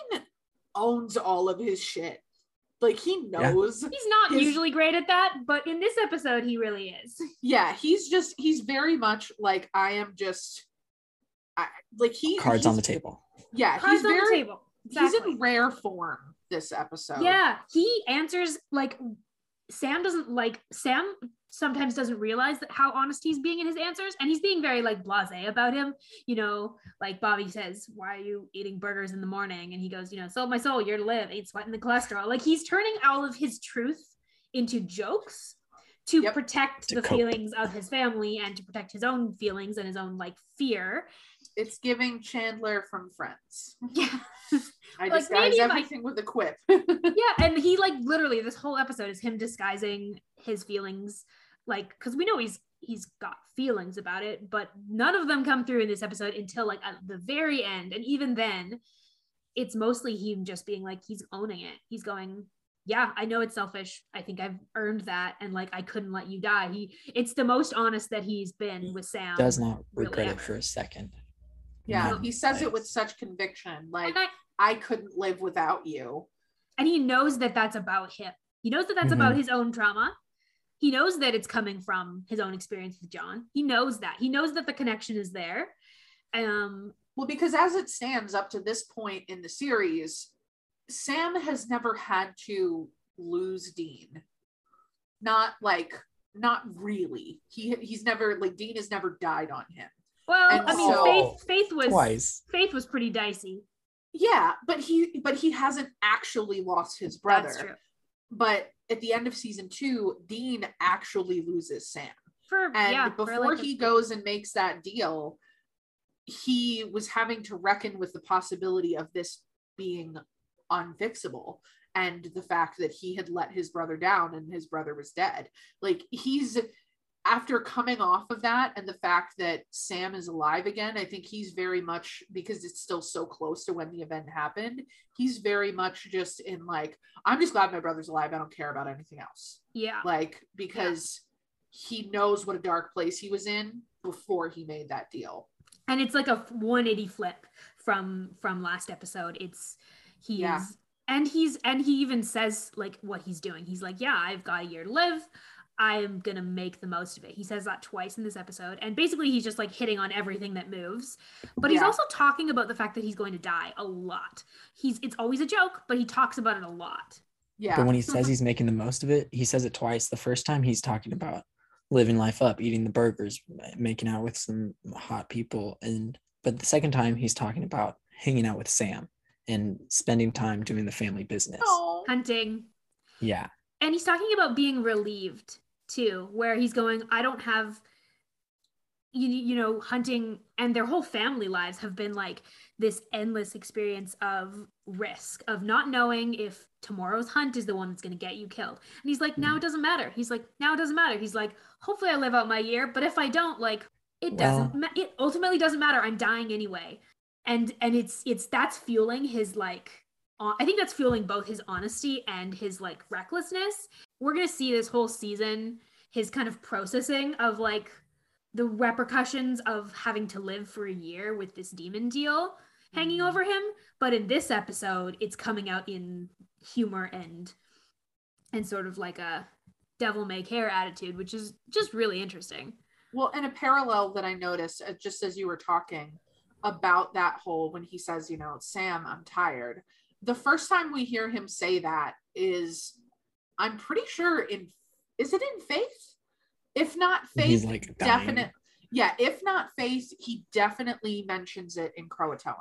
C: owns all of his shit like he
B: Yeah.
C: knows
A: He's not
C: His-
A: usually great at that, but in this episode, he really is.
C: yeah he's just he's very much like i am just I, like he
B: cards on the table.
C: yeah
A: Cards
C: he's
A: on
C: very
A: the table.
C: he's in rare form this episode
A: Yeah, he answers like Sam doesn't like Sam sometimes doesn't realize that how honest he's being in his answers and he's being very like blasé about him. You know like bobby says why are you eating burgers in the morning? And he goes you know sold my soul you're to live ain't sweating the cholesterol. Like he's turning all of his truth into jokes to
C: Yep.
A: protect
B: To
A: the
B: cope.
A: feelings of his family and to protect his own feelings and his own like fear.
C: It's giving chandler from friends.
A: Yeah.
C: I
A: Like,
C: disguise
A: maybe if I-
C: everything with a quip.
A: Yeah and he like literally this whole episode is him disguising his feelings like because we know he's he's got feelings about it but none of them come through in this episode until like at the very end. And even then it's mostly him just being like he's owning it. He's going yeah i know it's selfish. I think i've earned that. And like i couldn't let you die. He it's the most honest that he's been with sam
B: Does not
A: really
B: regret it for a second.
C: yeah
B: No,
C: he says it with such conviction like
A: I,
C: I couldn't live without you.
A: and he knows that that's about him. He knows that that's
B: Mhm.
A: about his own trauma he knows that it's coming from his own experience with john he knows that he knows that the connection is there um
C: Well, because as it stands up to this point in the series, Sam has never had to lose Dean. Not like, not really. He he's never like Dean has never died on him.
A: well
C: And
A: i mean
C: so-
A: faith faith was
B: Twice.
A: faith was pretty dicey
C: Yeah, but he but he hasn't actually lost his brother.
A: that's true
C: But at the end of season two, Dean actually loses Sam.
A: for
C: And
A: yeah for,
C: before
A: like, a-
C: he goes and makes that deal, he was having to reckon with the possibility of this being unfixable and the fact that he had let his brother down and his brother was dead. Like he's after coming off of that and the fact that Sam is alive again, I think he's very much because it's still so close to when the event happened. He's very much just in like, I'm just glad my brother's alive. I don't care about anything else.
A: Yeah.
C: Like, because he knows what a dark place he was in before he made that deal.
A: and it's like a 180 flip from from last episode it's he's
C: Yeah.
A: and he's and he even says like what he's doing he's like yeah i've got a year to live i'm gonna make the most of it he says that twice in this episode and basically he's just like hitting on everything that moves but he's
C: Yeah.
A: also talking about the fact that he's going to die a lot he's it's always a joke but he talks about it a lot
C: Yeah.
B: But when he says he's making the most of it, he says it twice. The first time he's talking about living life up, eating the burgers, making out with some hot people, and but the second time he's talking about hanging out with Sam and spending time doing the family business.
C: Oh.
A: hunting
B: Yeah.
A: and he's talking about being relieved too where he's going i don't have you, you know hunting and their whole family lives have been like this endless experience of risk of not knowing if tomorrow's hunt is the one that's going to get you killed. And he's like now it mm-hmm. doesn't matter. He's like now it doesn't matter. He's like hopefully i live out my year but if i don't like it doesn't ma- it ultimately doesn't matter. I'm dying anyway. And and it's it's that's fueling his like I think that's fueling both his honesty and his like recklessness. We're gonna see this whole season his kind of processing of like the repercussions of having to live for a year with this demon deal hanging
C: Mhm.
A: over him. But in this episode, it's coming out in humor and and sort of like a devil may care attitude, which is just really interesting.
C: Well, and a parallel that I noticed uh, just as you were talking about that whole when he says, you know, Sam, I'm tired. The first time we hear him say that is, I'm pretty sure in, is it in Faith? If not Faith,
B: He's like
C: definite. Yeah, if not Faith, he definitely mentions it in Croatoan.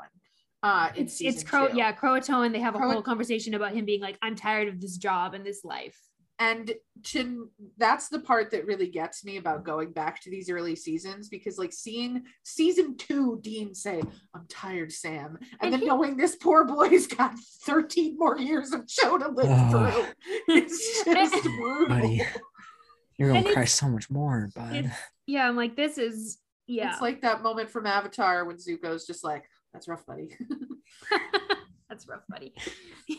C: Uh,
A: It's it's
C: season
A: Cro
C: two.
A: yeah, Croatoan, they have a
C: Croat-
A: whole conversation about him being like, I'm tired of this job and this life.
C: And to that's the part that really gets me about going back to these early seasons because like seeing season two dean say i'm tired sam and,
A: And
C: then
A: he-
C: knowing this poor boy's got 13 more years of show to live
B: Ugh.
C: through it's just brutal
B: Buddy. You're gonna
A: And
B: cry so much more, bud.
A: Yeah, I'm like, this is yeah.
C: it's like that moment from avatar when zuko's just like that's rough buddy
A: That's rough, buddy.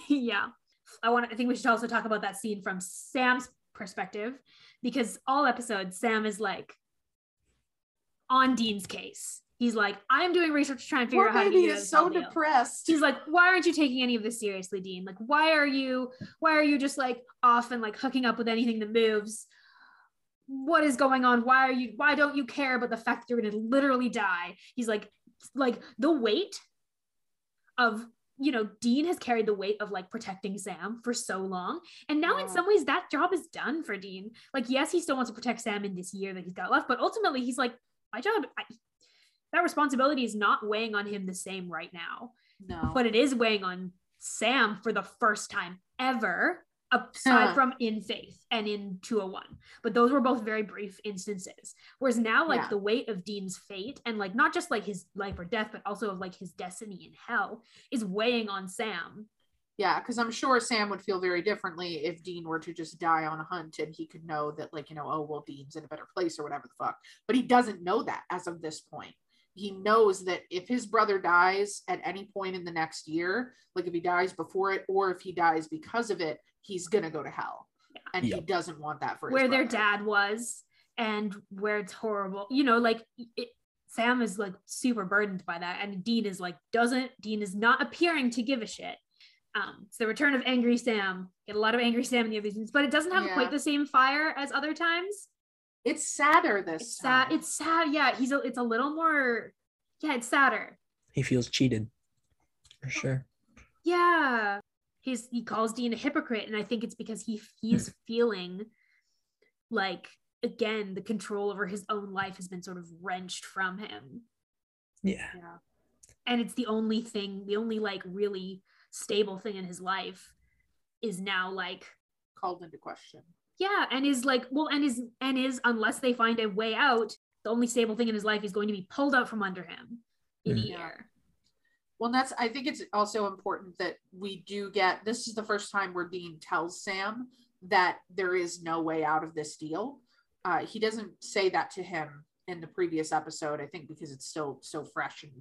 A: yeah. I want I think we should also talk about that scene from Sam's perspective because all episodes Sam is like on Dean's case. He's like, I'm doing research to try and figure
C: poor
A: out how to
C: baby
A: get you out of
C: is so
A: deal."
C: depressed
A: He's like, why aren't you taking any of this seriously, Dean? Like, why are you why are you just like off and like hooking up with anything that moves? What is going on? Why are you why don't you care about the fact that you're gonna literally die? He's like, like the weight of you know, Dean has carried the weight of like protecting Sam for so long. And now, in some ways, that job is done for Dean. Like, yes, he still wants to protect Sam in this year that he's got left, but ultimately, he's like, my job, I, that responsibility is not weighing on him the same right now
C: no
A: but it is weighing on Sam for the first time ever, aside
C: Huh.
A: from in Faith and in 201. But those were both very brief instances. Whereas now, like
C: Yeah.
A: the weight of Dean's fate and like not just like his life or death, but also of like his destiny in hell is weighing on Sam.
C: Yeah, because I'm sure Sam would feel very differently if Dean were to just die on a hunt and he could know that, like, you know, oh, well, Dean's in a better place or whatever the fuck. But he doesn't know that as of this point. He knows that if his brother dies at any point in the next year, like if he dies before it or if he dies because of it, he's going to go to hell. And he doesn't want that for his
A: where their dad was and where it's horrible. You know, like it, Sam is like super burdened by that, and Dean is like doesn't. Dean is not appearing to give a shit. Um, it's the return of angry Sam. Get a lot of angry Sam in the other seasons, but it doesn't have
C: Yeah.
A: quite the same fire as other times.
C: It's sadder this
A: It's sad.
C: time.
A: It's sad. Yeah, he's a, it's a little more. Yeah, it's sadder.
B: he feels cheated. For sure.
A: Yeah, he's he calls Dean a hypocrite, and I think it's because he he's feeling like again the control over his own life has been sort of wrenched from him,
B: Yeah.
C: yeah.
A: and it's the only thing, the only like really stable thing in his life is now like
C: Called into question.
A: Yeah, and is like well, and is and is unless they find a way out, the only stable thing in his life is going to be pulled out from under him in a
B: Mhm.
C: Yeah.
A: year.
C: Well, that's I think it's also important that we do get this is the first time where Dean tells Sam that there is no way out of this deal. uh, he doesn't say that to him in the previous episode. I think because it's still so fresh and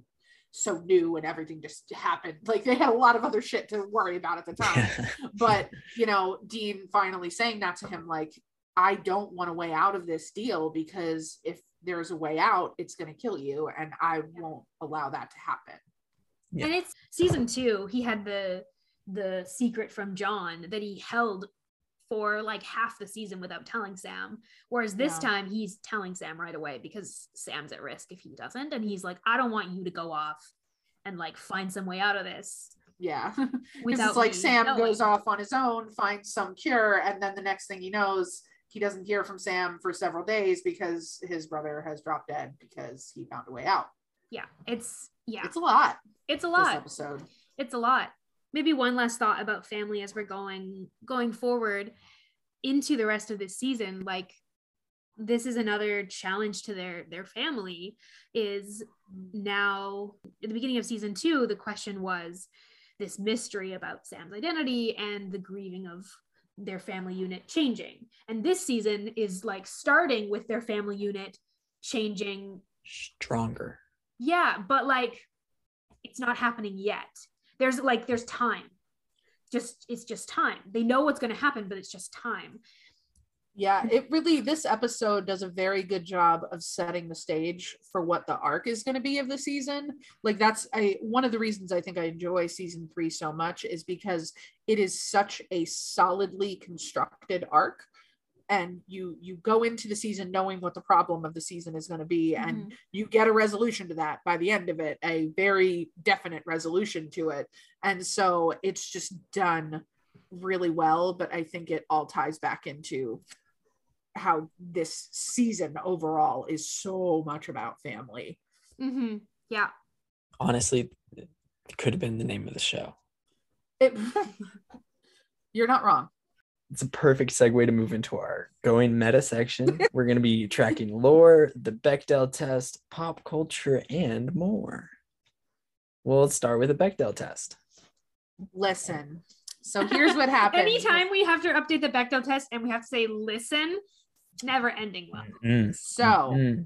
C: so new and everything just happened. Like they had a lot of other shit to worry about at the time. but you know, Dean finally saying that to him, like, I don't want a way out of this deal because if there's a way out, it's going to kill you, and I won't allow that to happen.
B: Yeah.
A: And it's season two. He had the the secret from John that he held for like half the season without telling Sam. Whereas this
C: Yeah.
A: time he's telling Sam right away because Sam's at risk if he doesn't. And he's like, I don't want you to go off and like find some way out of this.
C: Yeah. Because
A: Without
C: it's like Sam
A: knowing.
C: goes off on his own, finds some cure, and then the next thing he knows, he doesn't hear from Sam for several days because his brother has dropped dead because he found a way out.
A: Yeah. It's yeah.
C: It's a lot.
A: It's a
C: This
A: lot.
C: episode.
A: it's a lot maybe one last thought about family as we're going going forward into the rest of this season like this is another challenge to their their family is now at the beginning of season 2 the question was this mystery about Sam's identity and the grieving of their family unit changing and this season is like starting with their family unit changing
B: Stronger.
A: yeah, but like it's not happening yet. There's like there's time. Just it's just time. They know what's going to happen, but it's just time.
C: Yeah, it really, this episode does a very good job of setting the stage for what the arc is going to be of the season. Like, that's I one of the reasons I think I enjoy season three so much is because it is such a solidly constructed arc. And you you go into the season knowing what the problem of the season is going to be, and
A: Mhm.
C: you get a resolution to that by the end of it, a very definite resolution to it. And so it's just done really well, but I think it all ties back into how this season overall is so much about family.
A: Mhm. Yeah.
B: Honestly, it could have been the name of the show.
C: It, you're not wrong.
B: It's a perfect segue to move into our going meta section. We're going to be tracking lore, the Bechdel test, pop culture, and more. Well, let's start with the Bechdel test.
C: Listen. So here's what happened.
A: Anytime we have to update the Bechdel test and we have to say listen, never ending well.
B: Mm,
C: So
B: mm.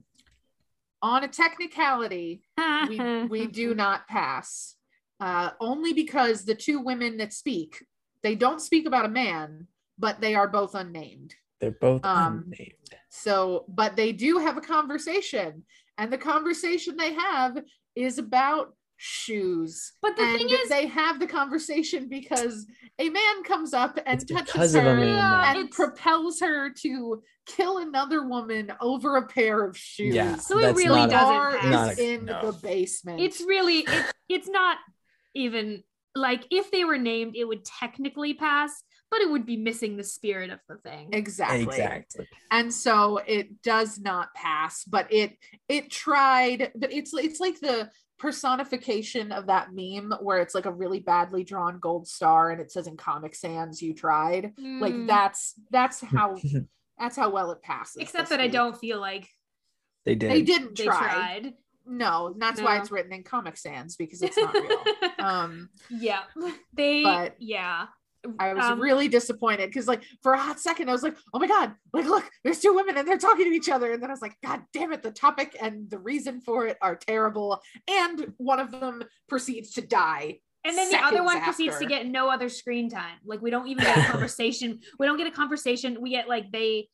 C: on a technicality, we, we do not pass. Uh, only because the two women that speak, they don't speak about a man, but they are both unnamed.
B: They're both
C: Um,
B: unnamed.
C: So, but they do have a conversation, and the conversation they have is about shoes.
A: But the
C: and
A: thing is,
C: they have the conversation because a man comes up and touches
B: because of a
C: her
B: man.
C: And
A: it's-
C: propels her to kill another woman over a pair of shoes.
B: Yeah,
A: So it
B: that's
A: really
B: not a-
A: doesn't
C: Bar.
B: Not
C: is
B: a-
C: in
B: no.
C: the basement.
A: it's really it, it's not even like if they were named, it would technically pass, but it would be missing the spirit of the thing.
C: exactly
B: Exactly.
C: and so it does not pass but it it tried but it's it's like the personification of that meme where it's like a really badly drawn gold star and it says in comic sans you tried like
A: Mm.
C: that's that's how that's how well it passes
A: Except
C: this
A: that I don't feel like
B: They did.
C: they didn't
A: they
C: try
A: tried.
C: no that's why it's written in comic sans because it's not real um
A: yeah, they.
C: But-
A: yeah,
C: I was
A: Um,
C: really disappointed because, like, for a hot second, I was like, "Oh my god! Like, look, there's two women and they're talking to each other." And then I was like, "God damn it! The topic and the reason for it are terrible." And one of them proceeds to die.
A: And then the other one proceeds to get no other screen time. Like we don't even get a conversation. we don't get a conversation. We get like they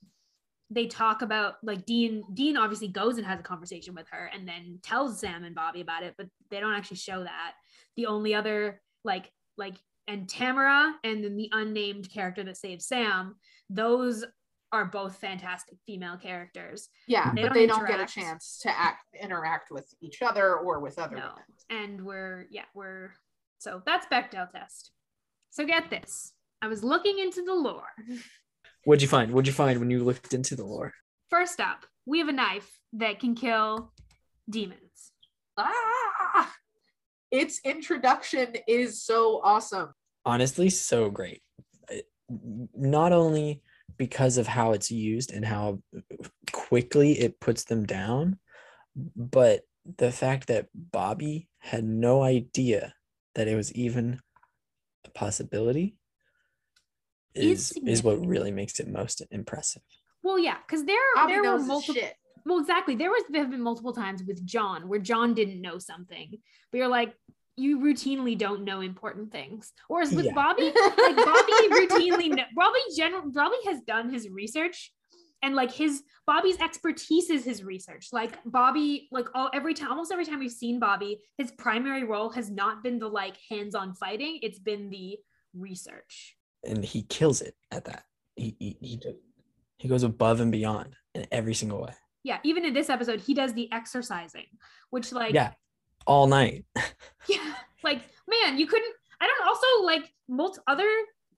A: they talk about like Dean Dean obviously goes and has a conversation with her and then tells Sam and Bobby about it, but they don't actually show that. The only other like like and Tamara and then the unnamed character that saves Sam, those are both fantastic female characters.
C: Yeah,
A: They
C: but
A: don't
C: they don't get a chance to act interact with each other or with other
A: No.
C: women.
A: and we're yeah we're so that's Bechdel test. So get this, I was looking into the lore.
B: What'd you find? What'd you find when you looked into the lore?
A: First up, we have a knife that can kill demons.
C: Ah! Its introduction is so awesome.
B: honestly so great not only because of how it's used and how quickly it puts them down but the fact that bobby had no idea that it was even a possibility is is what really makes it most impressive
A: Well, yeah, because there
C: Bobby
A: there were multiple.
C: shit.
A: Well, exactly. There was there have been multiple times with John where John didn't know something, but you're like, you routinely don't know important things. Or Whereas with
B: Yeah.
A: Bobby, like Bobby routinely, kn- Bobby general, Bobby has done his research, and like his Bobby's expertise is his research. Like Bobby, like all every time, almost every time we've seen Bobby, his primary role has not been the like hands-on fighting; it's been the research.
B: and he kills it at that. He he he, he goes above and beyond in every single way.
A: Yeah, even in this episode, he does the exorcising, which like
B: yeah, all night.
A: Yeah, like man, you couldn't. I don't also like most other.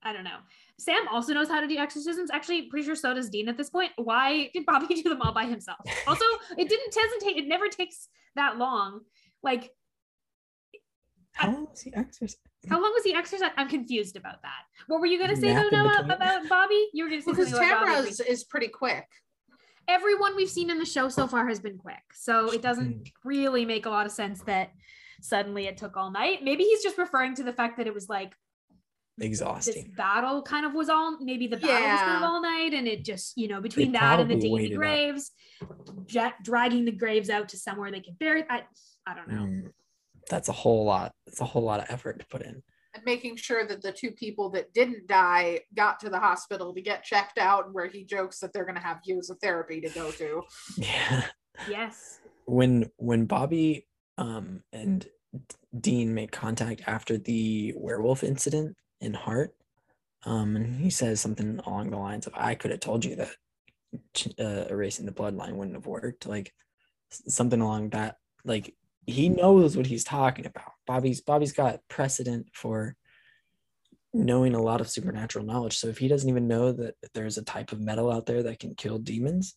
A: I don't know. Sam also knows how to do exorcisms. Actually, pretty sure so does Dean at this point. Why did Bobby do them all by himself? Also, it didn't doesn't take. It never takes that long. Like,
B: How long was he exorcising?
A: how long was he exorcise? I'm confused about that. What were you gonna say
B: Nap
A: though, Noah, about Bobby? You were gonna say
C: Because
A: something about Bobby.
C: Is pretty quick.
A: Everyone we've seen in the show so far has been quick, so it doesn't really make a lot of sense that suddenly it took all night. Maybe he's just referring to the fact that it was like this
B: Exhausting.
A: battle kind of was all maybe the battle was kind of all night and it just you know between
B: They
A: that and the
B: probably
A: digging the graves ja- dragging the graves out to somewhere they could bury I I don't know
B: Mm, that's a whole lot. It's a whole lot of effort to put in.
C: And making sure that the two people that didn't die got to the hospital to get checked out, where he jokes that they're going to have years of therapy to go to.
B: Yeah.
A: yes
B: When when Bobby um and Dean make contact after the werewolf incident in Heart, um, and he says something along the lines of, "I could have told you that uh, erasing the bloodline wouldn't have worked." Like something along that. Like he knows what he's talking about. Bobby's Bobby's got precedent for knowing a lot of supernatural knowledge. So if he doesn't even know that there's a type of metal out there that can kill demons,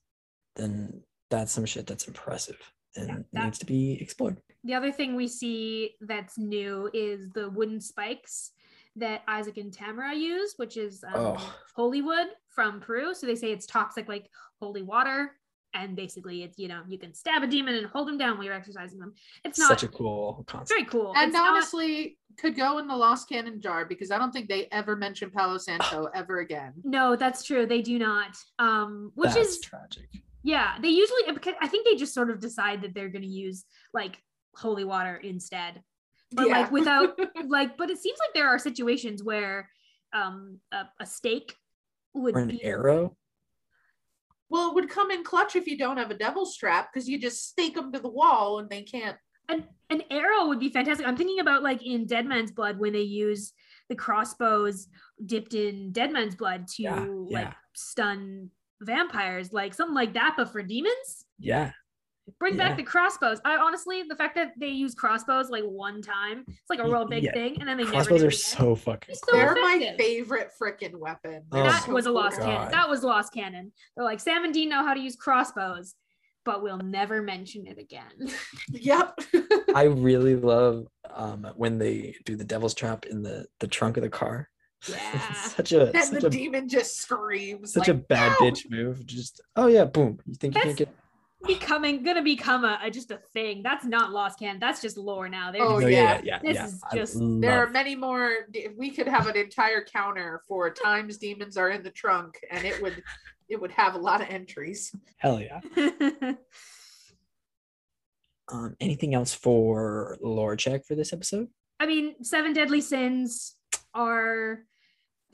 B: then that's some shit that's impressive and
A: Yeah, that-
B: needs to be explored.
A: the other thing we see that's new is the wooden spikes that Isaac and Tamara use which is um,
B: Oh.
A: holy wood from Peru so they say it's toxic like holy water and basically it's you know you can stab a demon and hold them down while you're exorcising them it's not
B: Such a cool concept.
A: very cool
C: And
A: It's not-
C: honestly, could go in the lost canon jar because I don't think they ever mention Palo Santo ever again.
A: No, that's true. They do not. Um, which
B: That's
A: is
B: tragic.
A: yeah. They usually because I think they just sort of decide that they're going to use like holy water instead, but
C: Yeah.
A: like without like. But it seems like there are situations where um a, a stake would
B: Or an
A: be
B: arrow.
C: Well, it would come in clutch if you don't have a devil's trap because you just stake them to the wall and they can't.
A: an, an arrow would be fantastic. I'm thinking about like in Dead Man's Blood when they use the crossbows dipped in Dead Man's Blood to
B: Yeah,
A: like stun vampires, like something like that, but for demons.
B: Yeah.
A: Bring
B: Yeah.
A: back the crossbows. I honestly, the fact that they use crossbows like one time, it's like a real big
B: yeah.
A: thing, and then they
B: Crossbows
A: never
B: are
A: do it again.
B: so fucking
A: so
C: They're my favorite freaking weapon.
B: Oh
A: that
C: so
A: was a lost
C: cool.
B: canon.
A: That was lost canon. They're like Sam and Dean know how to use crossbows, but we'll never mention it again.
C: Yep.
B: I really love um, when they do the devil's trap in the, the trunk of the car.
A: Yeah.
B: such a
C: and
B: such
C: the
B: a
C: demon just screams.
B: such
C: like,
B: a bad
C: "No!"
B: bitch move. Just oh yeah, boom. You think you can't get
A: Becoming gonna become a, a- just a thing. That's not lost can. That's just lore now. They're
C: Oh,
A: just-
B: No,
C: yeah.
B: yeah,
A: This
B: yeah.
A: is
B: I
A: just-
C: There are many more. We could have an entire counter for times demons are in the trunk, and it would it would have a lot of entries.
B: hell yeah. Um, anything else for lore check for this episode?
A: I mean, seven deadly sins are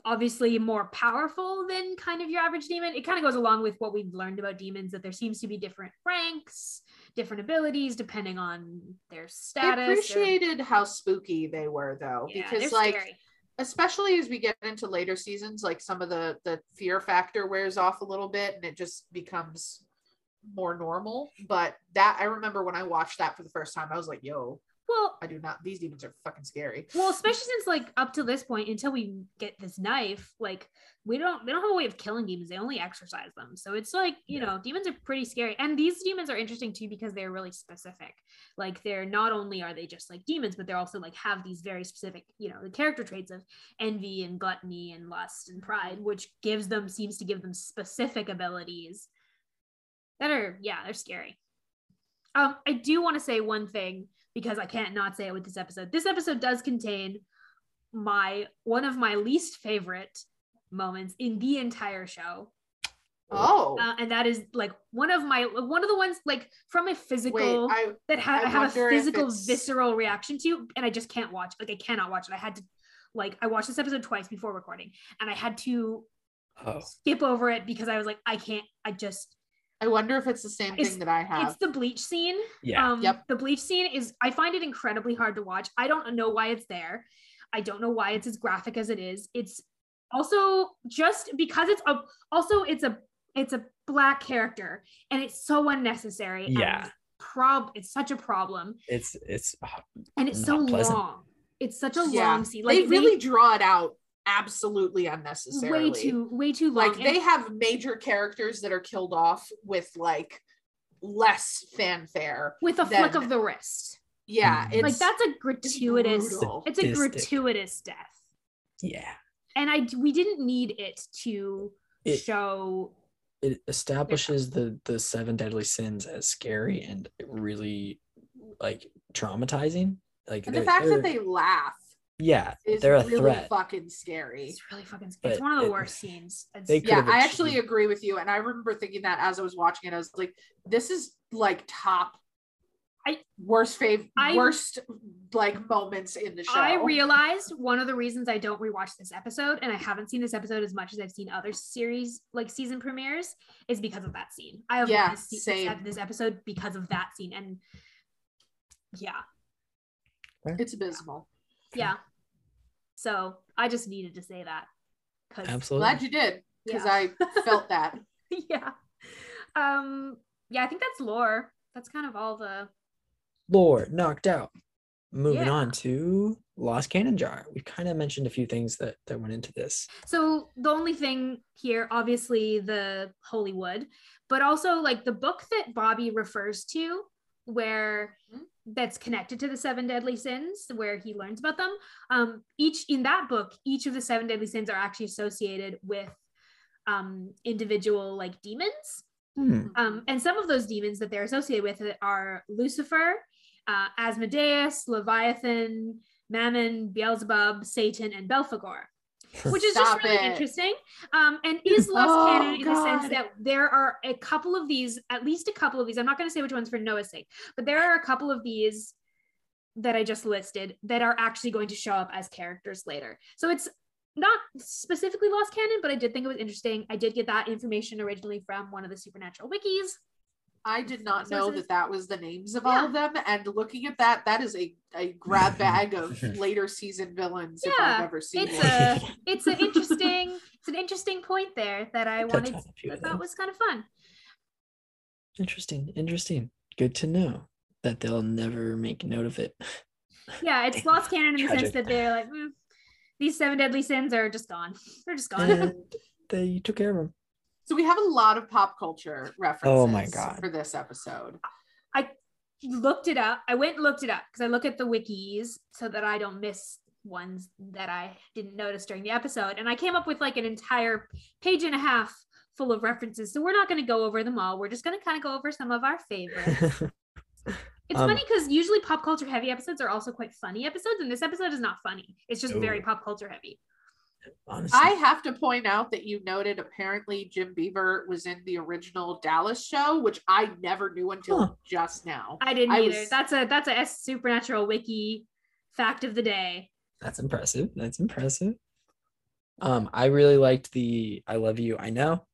A: obviously more powerful than kind of your average demon. It kind of goes along with what we've learned about demons that there seems to be different ranks, different abilities depending on their
C: I
A: status. or-
C: appreciated how spooky they were, though,
A: Yeah,
C: because like
A: scary.
C: especially as we get into later seasons, like some of the the fear factor wears off a little bit, and it just becomes more normal. But that I remember when I watched that for the first time, I was like, "Yo,
A: well,
C: I do not. These demons are fucking scary."
A: well, especially since like up to this point, until we get this knife, like we don't they don't have a way of killing demons. They only exorcise them. So it's like, you know, demons are pretty scary. And these demons are interesting too because they're really specific. Like they're not only are they just like demons, but they're also like have these very specific, you know, the character traits of envy and gluttony and lust and pride, which gives them seems to give them specific abilities that are yeah, they're scary. Um, I do want to say one thing because I can't not say it with this episode. This episode does contain my one of my least favorite moments in the entire show.
C: Oh,
A: uh, and that is like one of my one of the ones like from a
C: wait,
A: physical
C: I
A: that ha-
C: I
A: I have a physical visceral reaction to, and I just can't watch. Like I cannot watch it. I had to like I watched this episode twice before recording, and I had to
B: Oh,
A: skip over it because I was like, I can't. I just
C: I wonder if it's the same
A: It's-
C: thing that I have.
A: it's the bleach scene.
B: yeah.
A: Um,
C: Yep.
A: The bleach scene is I find it incredibly hard to watch. I don't know why it's there. I don't know why it's as graphic as it is. It's also just because it's a also it's a it's a black character and it's so unnecessary.
B: Yeah.
A: Prob it's such a problem
B: It's it's oh,
A: and it's so
B: pleasant.
A: long. It's such a
C: Yeah.
A: long scene.
C: Like they
A: Like
C: really draw it out absolutely unnecessarily.
A: way too way too long.
C: like
A: And-
C: they have major characters that are killed off with like less fanfare.
A: with a flick of the wrist.
C: Yeah,
B: Mm.
C: it's
A: like that's a gratuitous
C: brutal.
A: it's a gratuitous death.
B: yeah.
A: and I we didn't need it to
B: It-
A: show
B: It establishes the the seven deadly sins as scary and really like traumatizing. Like
C: and the fact that they laugh
B: yeah,
C: is
B: they're a
C: really
B: threat.
C: fucking scary.
A: it's really fucking scary. It's one of the
B: it-
A: worst scenes. It's-
C: Yeah, I actually agree with you. And I remember thinking that as I was watching it, I was like, this is like top
A: I-
C: worst fav
A: I-
C: worst like moments in the show.
A: I realized one of the reasons I don't rewatch this episode, and I haven't seen this episode as much as I've seen other series like season premieres, is because of that scene. I have
C: Yeah,
A: this,
C: same.
A: this episode because of that scene, and yeah,
C: it's abysmal.
A: Yeah. So I just needed to say that because
B: absolutely.
C: Glad you did, because
A: Yeah.
C: I felt that.
A: yeah, um, yeah. I think that's lore. That's kind of all the
B: lore knocked out. Moving
A: Yeah.
B: on to Lost Canon Jar. We kind of mentioned a few things that that went into this.
A: So the only thing here, obviously, the Holy Wood, but also like the book that Bobby refers to, where
C: Mhm.
A: That's connected to the seven deadly sins, where he learns about them. Um, each in that book, each of the seven deadly sins are actually associated with um, individual like demons.
B: Hmm.
A: Um, and some of those demons that they're associated with are Lucifer, uh, Asmodeus, Leviathan, Mammon, Beelzebub, Satan, and Belphegor which is
C: Stop
A: just really
C: it.
A: interesting. Um, and is lost
C: Oh,
A: canon in the sense that there are a couple of these, at least a couple of these. I'm not going to say which ones for Noah's sake, but there are a couple of these that I just listed that are actually going to show up as characters later. So it's not specifically lost canon, but I did think it was interesting. I did get that information originally from one of the supernatural wikis.
C: I did not know
A: Sources.
C: that that was the names of
A: Yeah.
C: all of them. And looking at that, that is a, a grab bag of later season villains if I've
A: Yeah,
C: ever seen
A: It's
C: one.
A: a, it's an interesting, it's an interesting point there that I
B: Touch
A: wanted,
B: on a few
A: I thought
B: them.
A: was kind of fun.
B: Interesting. Interesting. Good to know that they'll never make note of it.
A: Yeah, it's lost canon in the sense that they're like, "Mm, these seven deadly sins are just gone. They're just gone.
B: and they took care of them.
C: So we have a lot of pop culture references
B: Oh my God.
C: for this episode.
A: I looked it up. I went and looked it up because I look at the wikis so that I don't miss ones that I didn't notice during the episode. And I came up with like an entire page and a half full of references. So we're not going to go over them all. We're just going to kind of go over some of our favorites. It's
B: Um,
A: funny because usually pop culture heavy episodes are also quite funny episodes, and this episode is not funny. It's just very pop culture heavy.
B: Honestly,
C: I have to point out that you noted apparently Jim Beaver was in the original Dallas show, which I never knew until
B: Huh.
C: just now.
A: I didn't
C: I
A: either.
C: was-
A: That's a that's a supernatural wiki fact of the day.
B: that's impressive. That's impressive. Um, I really liked the "I love you, I know,"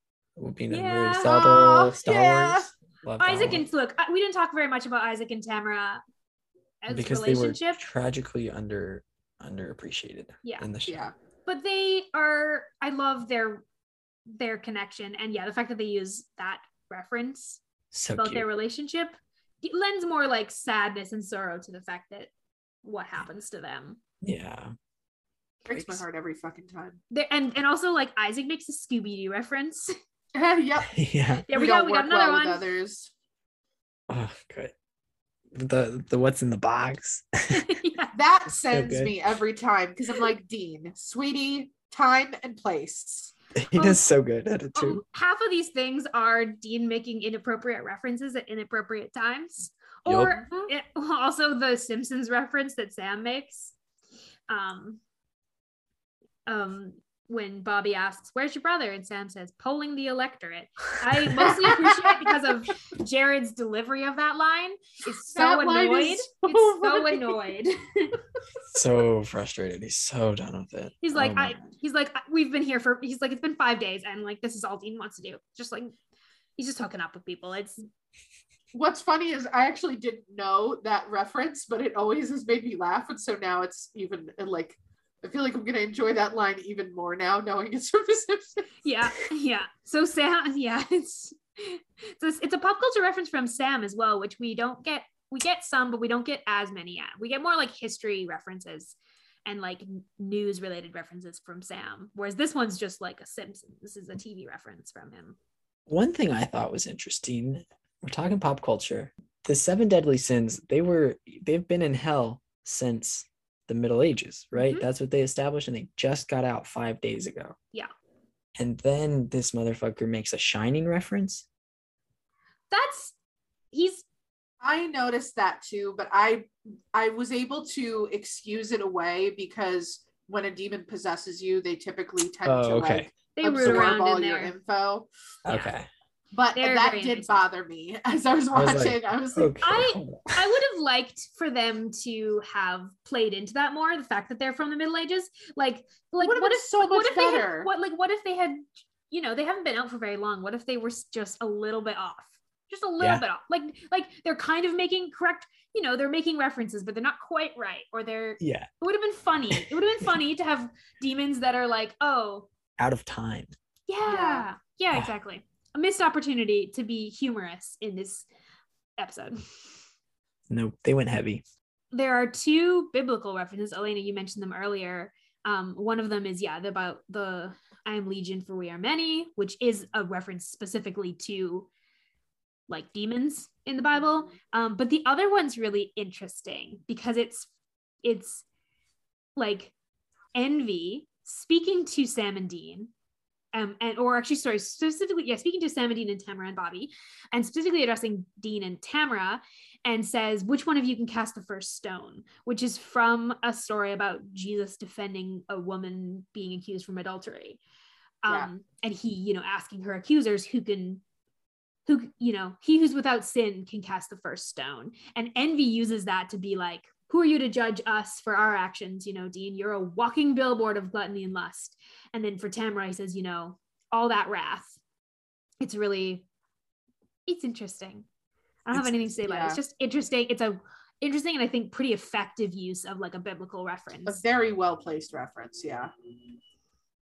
B: being a
A: Yeah.
B: very subtle
C: Oh,
B: Star
C: yeah.
B: Wars. Loved that
A: Isaac and look, we didn't talk very much about Isaac and Tamara as
B: because they were tragically under underappreciated
A: Yeah.
B: in the show.
C: Yeah.
A: But they are. I love their their connection, and yeah, the fact that they use that reference
B: So
A: about
B: cute.
A: their relationship it lends more like sadness and sorrow to the fact that what happens to them.
B: yeah.
C: Breaks my heart every fucking time.
A: There, and and also like Isaac makes a Scooby Doo reference.
C: yep.
B: yeah.
A: There we, go. We got another
C: well
A: one.
C: others.
B: Oh, good. The the what's in the box.
A: yeah.
C: That sends
B: good.
C: me every time because I'm like, Dean, sweetie, time and place.
B: he
A: Oh.
B: does so good at it
A: Um,
B: too.
A: half of these things are Dean making inappropriate references at inappropriate times,
B: Yup.
A: or it, also the Simpsons reference that Sam makes. Um, um, when Bobby asks, "Where's your brother?" and Sam says, "Polling the electorate." I mostly appreciate it because of Jared's delivery of that line. It's so
C: That
A: annoyed.
C: is
A: it's
C: so
A: so
C: funny.
A: annoyed.
B: so frustrated. He's so done with it.
A: he's like,
B: Oh
A: I. He's like, we've been here for. He's like, it's been five days, and like, this is all Dean wants to do. Just like, he's just hooking up with people. It's
C: What's funny is I actually didn't know that reference, but it always has made me laugh, and so now it's even like I feel like I'm gonna enjoy that line even more now, knowing it's from The Simpsons.
A: yeah, yeah. So Sam, yeah, it's it's a, it's a pop culture reference from Sam as well, which we don't get. We get some, but we don't get as many yet. We get more like history references and like news related references from Sam, whereas this one's just like a Simpson. This is a TV reference from him.
B: One thing I thought was interesting, we're talking pop culture. The seven deadly sins, they were they've been in hell since the Middle Ages, right?
A: Mhm.
B: That's what they established, and they just got out five days ago.
A: Yeah.
B: And then this motherfucker makes a shining reference.
A: That's he's
C: I noticed that too, but I I was able to excuse it away because when a demon possesses you, they typically tend
B: Oh,
C: to
B: okay.
C: like
A: they root
C: absorb
A: around
C: all
A: in
C: your
A: there.
C: info.
A: Yeah.
B: Okay.
C: But
A: They're
C: that did
A: invasive.
C: bother me as I was
B: I was like,
C: watching. I was like,
B: Okay.
A: I- I would have liked for them to have played into that more. The fact that they're from the Middle Ages, like, like
C: would've
A: what if
C: so
A: like, what
C: much
A: if they
C: better.
A: had what like what if they had, you know, they haven't been out for very long. What if they were just a little bit off, just a little
B: Yeah.
A: bit off? Like, like they're kind of making correct, you know, they're making references, but they're not quite right, or they're.
B: Yeah.
A: It would have been funny. It would have been funny to have demons that are like, oh,
B: Out of time.
A: yeah, yeah,
B: Ah.
A: exactly. A missed opportunity to be humorous in this episode.
B: Nope. They went heavy.
A: there are two biblical references. Elena, you mentioned them earlier. Um, one of them is yeah, the- about the I am legion for we are many, which is a reference specifically to like demons in the Bible. Um, but the other one's really interesting because it's it's like envy speaking to Sam and Dean. Um, and or actually, sorry, specifically, yeah, speaking to Sam and Dean and Tamara and Bobby, and specifically addressing Dean and Tamara, and says, Which one of you can cast the first stone? Which is from a story about Jesus defending a woman being accused from adultery. Um,
C: Yeah.
A: and he, you know, asking her accusers who can who, you know, he who's without sin can cast the first stone. And envy uses that to be like, who are you to judge us for our actions? You know, Dean, you're a walking billboard of gluttony and lust. And then for Tamara, he says, you know, all that wrath. It's really, it's interesting. I don't have anything to say about it. It's just interesting. It's a interesting and I think pretty effective use of like a biblical reference.
C: a very well placed reference. Yeah.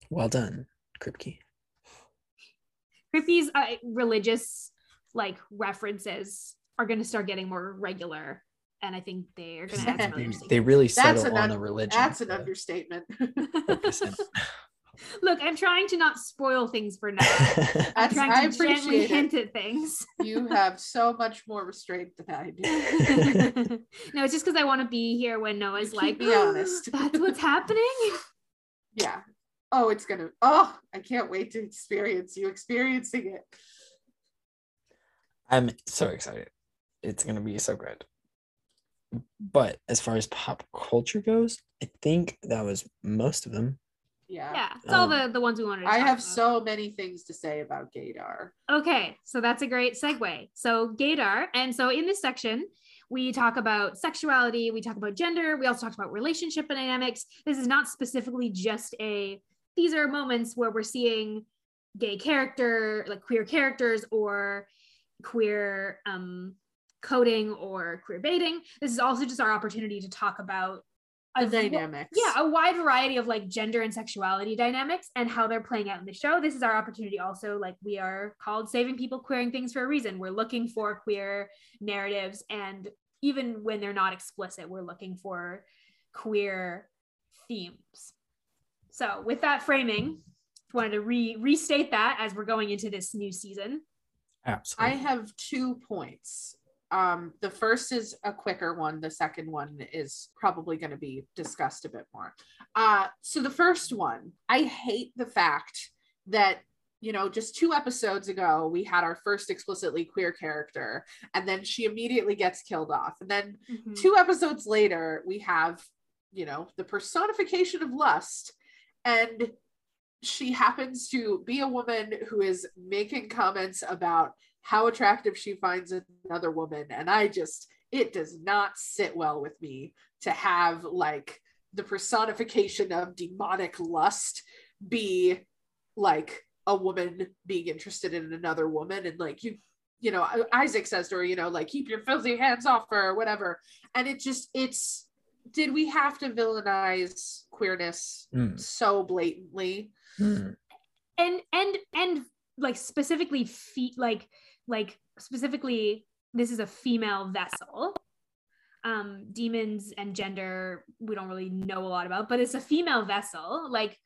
B: Well done, Kripke.
A: Kripke's uh, religious like references are going to start getting more regular. And I think they are going to add
B: They really settle
C: an
B: on
C: un-
B: a religion.
C: That's an understatement.
A: Look, I'm trying to not spoil things for now. I'm
C: That's,
A: trying
C: I
A: to gently
C: appreciate
A: hint at things.
C: You have so much more restraint than I do.
A: no, it's just because I want to be here when Noah's
C: Keep
A: like,
C: me honest.
A: That's what's happening.
C: Yeah. Oh, it's gonna. Oh, I can't wait to experience you experiencing it.
B: I'm so excited. It's gonna be so good. But as far as pop culture goes, I think that was most of them.
C: Yeah.
A: Yeah, it's all
B: Um,
A: the the ones we wanted. To
C: I
A: talk
C: have
A: about.
C: so many things to say about Gaydar.
A: Okay, so that's a great segue. So Gaydar, and so in this section, we talk about sexuality, we talk about gender, we also talk about relationship dynamics. This is not specifically just a. These are moments where we're seeing gay character, like queer characters, or queer um, coding or queer baiting. This is also just our opportunity to talk about
C: The
A: a v-
C: dynamics.
A: yeah a wide variety of like gender and sexuality dynamics and how they're playing out in the show this is our opportunity also like we are called saving people queering things for a reason we're looking for queer narratives and even when they're not explicit we're looking for queer themes so with that framing wanted to re- restate that as we're going into this new season
B: Absolutely.
C: I have two points. Um, the first is a quicker one. The second one is probably going to be discussed a bit more. Uh, so the first one, I hate the fact that you know just two episodes ago we had our first explicitly queer character, and then she immediately gets killed off, and then two episodes later we have you know the personification of lust, and she happens to be a woman who is making comments about how attractive she finds another woman and i just it does not sit well with me to have like the personification of demonic lust be like a woman being interested in another woman and like you you know isaac says to her you know like keep your filthy hands off her or whatever and it just it's did we have to villainize queerness
B: Mm.
C: so blatantly
B: Hmm.
A: and and and like specifically feet like like specifically this is a female vessel. Um demons and gender we don't really know a lot about but it's a female vessel like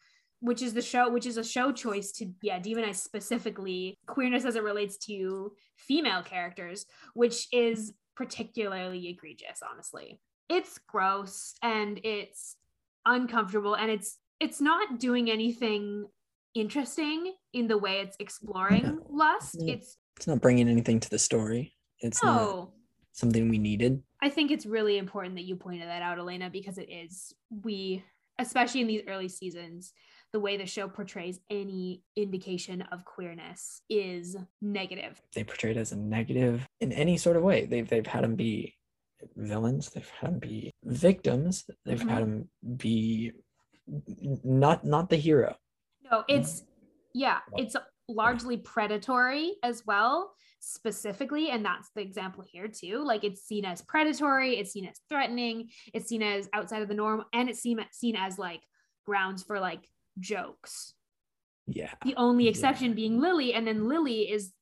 A: which is the show which is a show choice to yeah demonize specifically. Queerness as it relates to female characters which is particularly egregious honestly. It's gross and it's uncomfortable and it's it's not doing anything interesting in the way it's exploring lust. It's
B: It's not bringing anything to the story. It's not something we needed.
A: I think it's really important that you pointed that out, Elena, because it is we, especially in these early seasons, the way the show portrays any indication of queerness is negative.
B: They portrayed as a negative in any sort of way. They've they've had them be villains. They've had them be victims. They've
A: Mhm.
B: had them be not not the hero.
A: No, it's yeah, it's largely predatory as well, specifically, and that's the example here too. Like it's seen as predatory, it's seen as threatening, it's seen as outside of the norm, and it's seen seen as like grounds for like jokes.
B: Yeah.
A: the only
B: Yeah.
A: exception being Lily, and then Lily is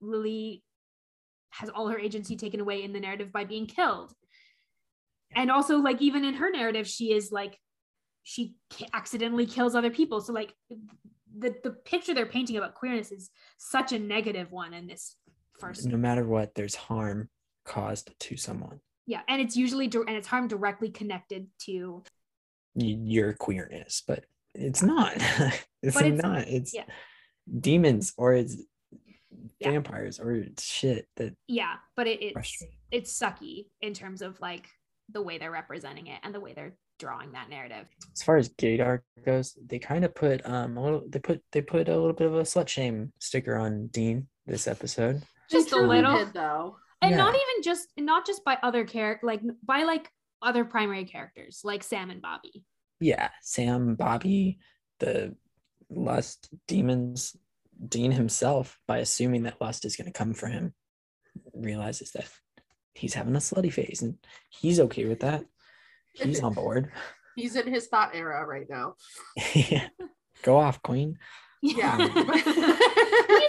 A: Lily has all her agency taken away in the narrative by being killed. And also, like, even in her narrative, she is like, she accidentally kills other people. So, like, the, the picture they're painting about queerness is such a negative one in this first.
B: No matter what, there's harm caused to someone.
A: Yeah. And it's usually, and it's harm directly connected to,
B: Your queerness, but it's not. it's
A: But it's-
B: not. It's
A: yeah.
B: demons or it's
A: Yeah.
B: vampires or it's shit that
A: yeah, but it, it's, it's sucky in terms of like the way they're representing it and the way they're drawing that narrative.
B: as far as Gaydar goes, they kind of put um a little they put they put a little bit of a slut shame sticker on Dean this episode.
A: Just a little.
C: did, though
A: and not even just not just by other character like by like other primary characters like sam and bobby
B: Yeah, Sam, Bobby, the lust demons, Dean himself, by assuming that lust is gonna come for him, realizes that he's having a slutty phase and he's okay with that. He's on board.
C: he's in his thought era right now
B: yeah. Go off, Queen.
C: yeah
A: he's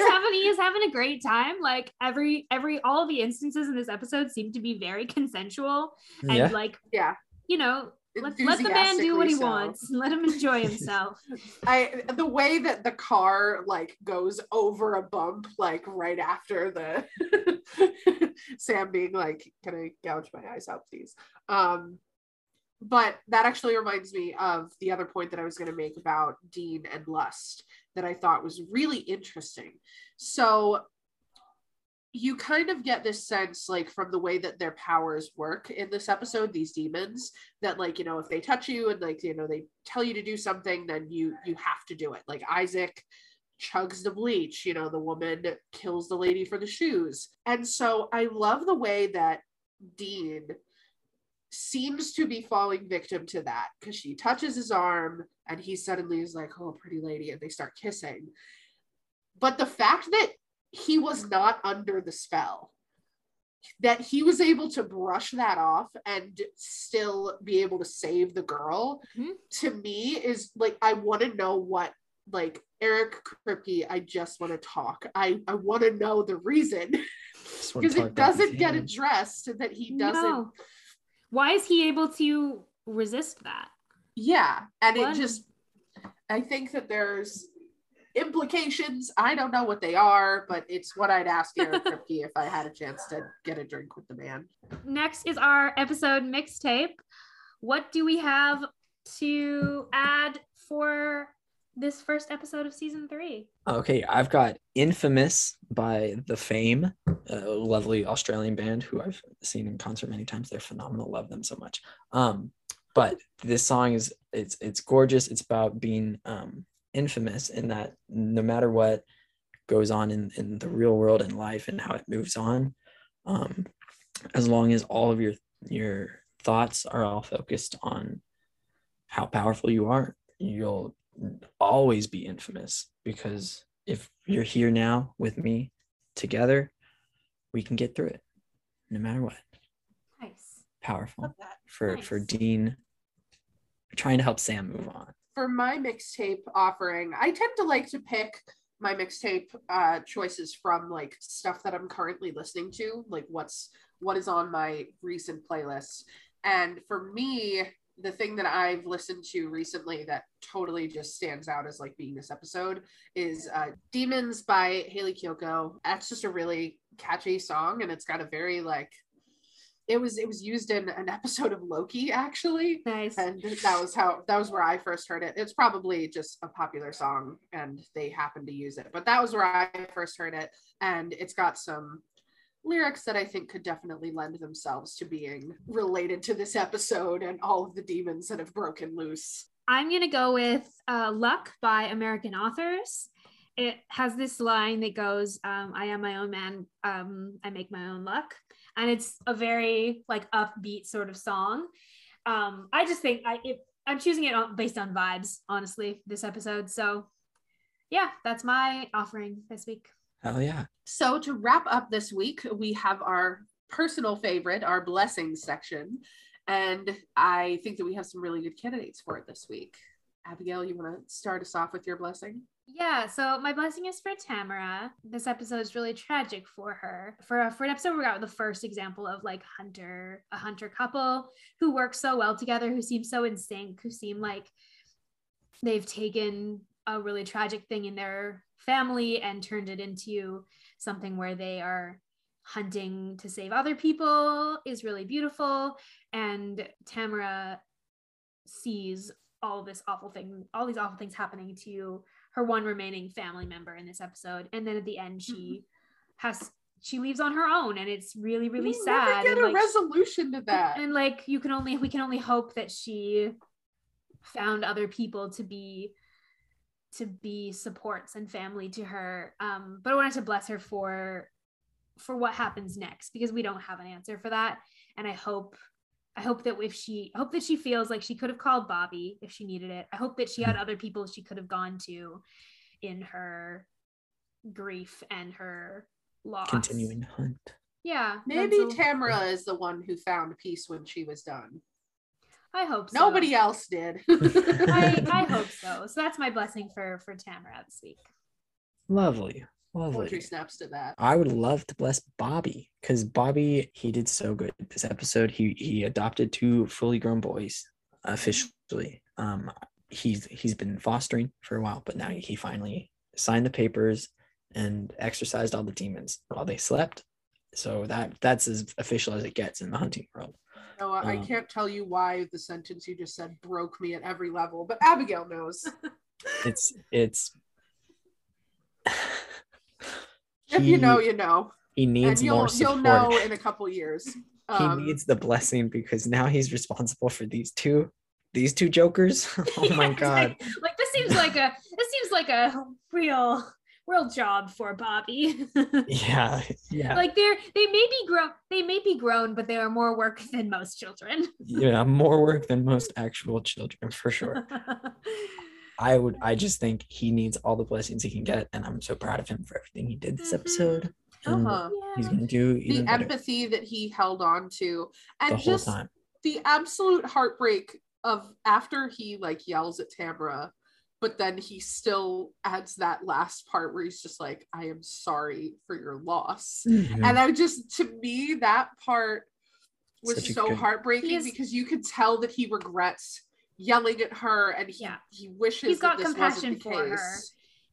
A: having he is having a great time like every every all the instances in this episode seem to be very consensual and
B: Yeah.
A: like
C: yeah
A: you know let, let the man do what he
C: Enthusiastically so.
A: wants let him enjoy himself
C: I the way that the car like goes over a bump like right after the Sam being like, "Can I gouge my eyes out, please?" Um, but that actually reminds me of the other point that I was going to make about Dean and Lust that I thought was really interesting. So you kind of get this sense like from the way that their powers work in this episode these demons that like you know if they touch you and like you know they tell you to do something then you you have to do it like isaac chugs the bleach you know the woman kills the lady for the shoes and so i love the way that dean seems to be falling victim to that because she touches his arm and he suddenly is like oh pretty lady and they start kissing but the fact that he was not under the spell that he was able to brush that off and still be able to save the girl
A: Mhm.
C: to me is like i want to know what like eric kripke i just want to talk i i want to know the reason because it doesn't get addressed that he doesn't
A: No. Why is he able to resist that
C: yeah and
A: What?
C: it just i think that there's implications i don't know what they are but it's what i'd ask eric kripke if i had a chance to get a drink with the man
A: next is our episode mixtape. What do we have to add for this first episode of season three?
B: Okay, I've got Infamous by The Faim, a lovely Australian band who I've seen in concert many times. They're phenomenal. Love them so much. Um, but this song is it's it's gorgeous. It's about being um infamous in that no matter what goes on in, in the real world and life and how it moves on, um, as long as all of your your thoughts are all focused on how powerful you are, you'll always be infamous because if you're here now with me together, we can get through it no matter what.
A: Nice.
B: Powerful
D: Love that.
B: for for Dean trying to help Sam move on.
C: for my mixtape offering, I tend to like to pick my mixtape uh, choices from like stuff that I'm currently listening to, like what's what is on my recent playlist. And for me, the thing that I've listened to recently that totally just stands out as like being this episode is uh, "Demons" by Hayley Kiyoko. That's just a really catchy song, and it's got a very like it was it was used in an episode of Loki actually
A: Nice.
C: and that was how that was where I first heard it. It's probably just a popular song and they happened to use it, but that was where I first heard it and it's got some lyrics that I think could definitely lend themselves to being related to this episode and all of the demons that have broken loose.
A: I'm gonna go with uh, "Luck" by American Authors. It has this line that goes, um, "I am my own man. Um, I make my own luck," and it's a very like upbeat sort of song. Um, I just think I it, I'm choosing it based on vibes, honestly. This episode, so yeah, that's my offering this week.
B: Hell yeah.
C: So to wrap up this week, we have our personal favorite, our blessings section. And I think that we have some really good candidates for it this week. Abigail, you want to start us off with your blessing?
A: Yeah, so my blessing is for Tamara. This episode is really tragic for her. For for an episode, we got the first example of like hunter, a hunter couple who work so well together, who seem so in sync, who seem like they've taken a really tragic thing in their family and turned it into something where they are hunting to save other people is really beautiful. And Tamara sees all this awful thing, all these awful things happening to her one remaining family member in this episode. And then at the end, she mm-hmm. has she leaves on her own, and it's really really
C: We'll
A: sad.
C: Get
A: and,
C: a
A: like,
C: resolution to that.
A: and like you can only we can only hope that she found other people to be to be supports and family to her um but i wanted to bless her for for what happens next because we don't have an answer for that. And i hope i hope that if she I hope that she feels like she could have called bobby if she needed it. I hope that she had other people she could have gone to in her grief and her loss.
B: Continuing to hunt.
A: yeah
C: Maybe
A: mental-
C: Tamara is the one who found peace when she was done.
A: I hope so.
C: Nobody else did.
A: I, I hope so. So that's my blessing for for Tamara this week.
B: Lovely.
C: Poetry
B: Lovely.
C: snaps to that.
B: I would love to bless Bobby because Bobby he did so good this episode. He he adopted two fully grown boys officially. Um, he's he's been fostering for a while, but now he finally signed the papers and exorcised all the demons while they slept. So that that's as official as it gets in the hunting world.
C: No, I I can't tell you why the sentence you just said broke me at every level, but Abigail knows.
B: It's it's.
C: if you know, you know.
B: he
C: And
B: needs
C: you'll
B: more
C: you'll
B: support.
C: know in a couple years.
B: he
C: Um,
B: needs the blessing because now he's responsible for these two these two jokers. oh my
A: Yeah,
B: god.
A: Like, like, this seems like a this seems like a real real job for Bobby.
B: Yeah. Yeah.
A: like they're they may be grown they may be grown, but they are more work than most children.
B: yeah, more work than most actual children for sure. I would I just think he needs all the blessings he can get and I'm so proud of him for everything he did this
A: Mhm.
B: episode.
C: Uh-huh.
B: he's gonna do
C: The
B: better
C: empathy that he held on to,
B: the
C: and
B: whole
C: just
B: time.
C: the absolute heartbreak of after he like yells at Tamara, but then he still adds that last part where he's just like, "I am sorry for your loss,"
B: Mhm.
C: and I just to me that part was
B: Such
C: so
B: good-
C: heartbreaking
A: is-
C: because you could tell that he regrets yelling at her and he
A: Yeah.
C: he wishes
A: He's got
C: that this
A: compassion
C: wasn't the
A: for
C: case.
A: her.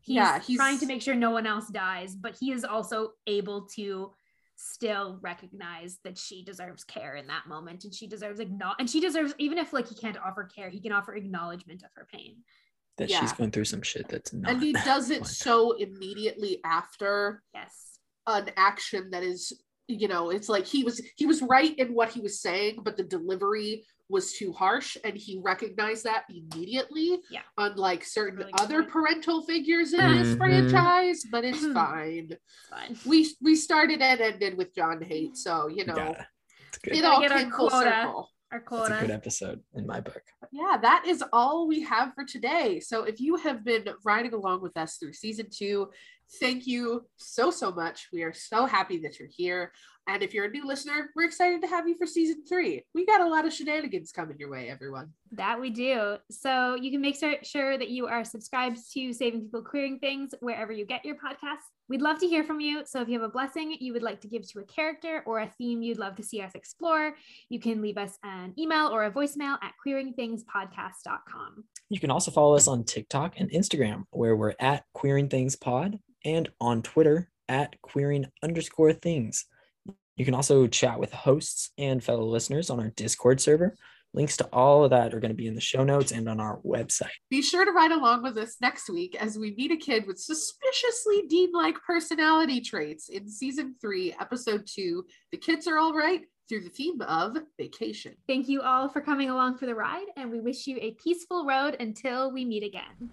A: He's,
C: Yeah,
A: trying to make sure no one else dies, but he is also able to still recognize that she deserves care in that moment and she deserves acknowledge and she deserves even if like he can't offer care he can offer acknowledgement of her pain
B: that she's going through some shit that's not
C: and he does it
B: fun.
C: so immediately after
A: yes
C: an action that is you know it's like he was he was right in what he was saying but the delivery was too harsh and he recognized that immediately
A: Yeah.
C: unlike certain
A: Really
C: other
A: point.
C: parental figures in this
B: Mhm.
C: franchise but it's
A: Mhm.
C: fine
A: Fine.
C: we we started and ended with john hate so you know
B: Gotta. Good.
C: it
A: Gotta
C: all
A: get
C: came full circle
A: Our
B: It's a good episode in my book.
C: yeah, that is all we have for today. So if you have been riding along with us through season two, thank you so, so much. We are so happy that you're here. And if you're a new listener, we're excited to have you for season three. We got a lot of shenanigans coming your way, everyone.
A: That we do. So you can make sure that you are subscribed to Saving People Queering Things wherever you get your podcasts. We'd love to hear from you. So if you have a blessing you would like to give to a character or a theme you'd love to see us explore, you can leave us an email or a voicemail at queeringthingspodcast.com.
B: You can also follow us on TikTok and Instagram, where we're at Queering Things Pod, and on Twitter at Queering underscore Things. You can also chat with hosts and fellow listeners on our Discord server. Links to all of that are going to be in the show notes and on our website.
C: Be sure to ride along with us next week as we meet a kid with suspiciously Dean like personality traits in season three, episode two The Kids Are All Right, through the theme of vacation.
A: Thank you all for coming along for the ride, and we wish you a peaceful road until we meet again.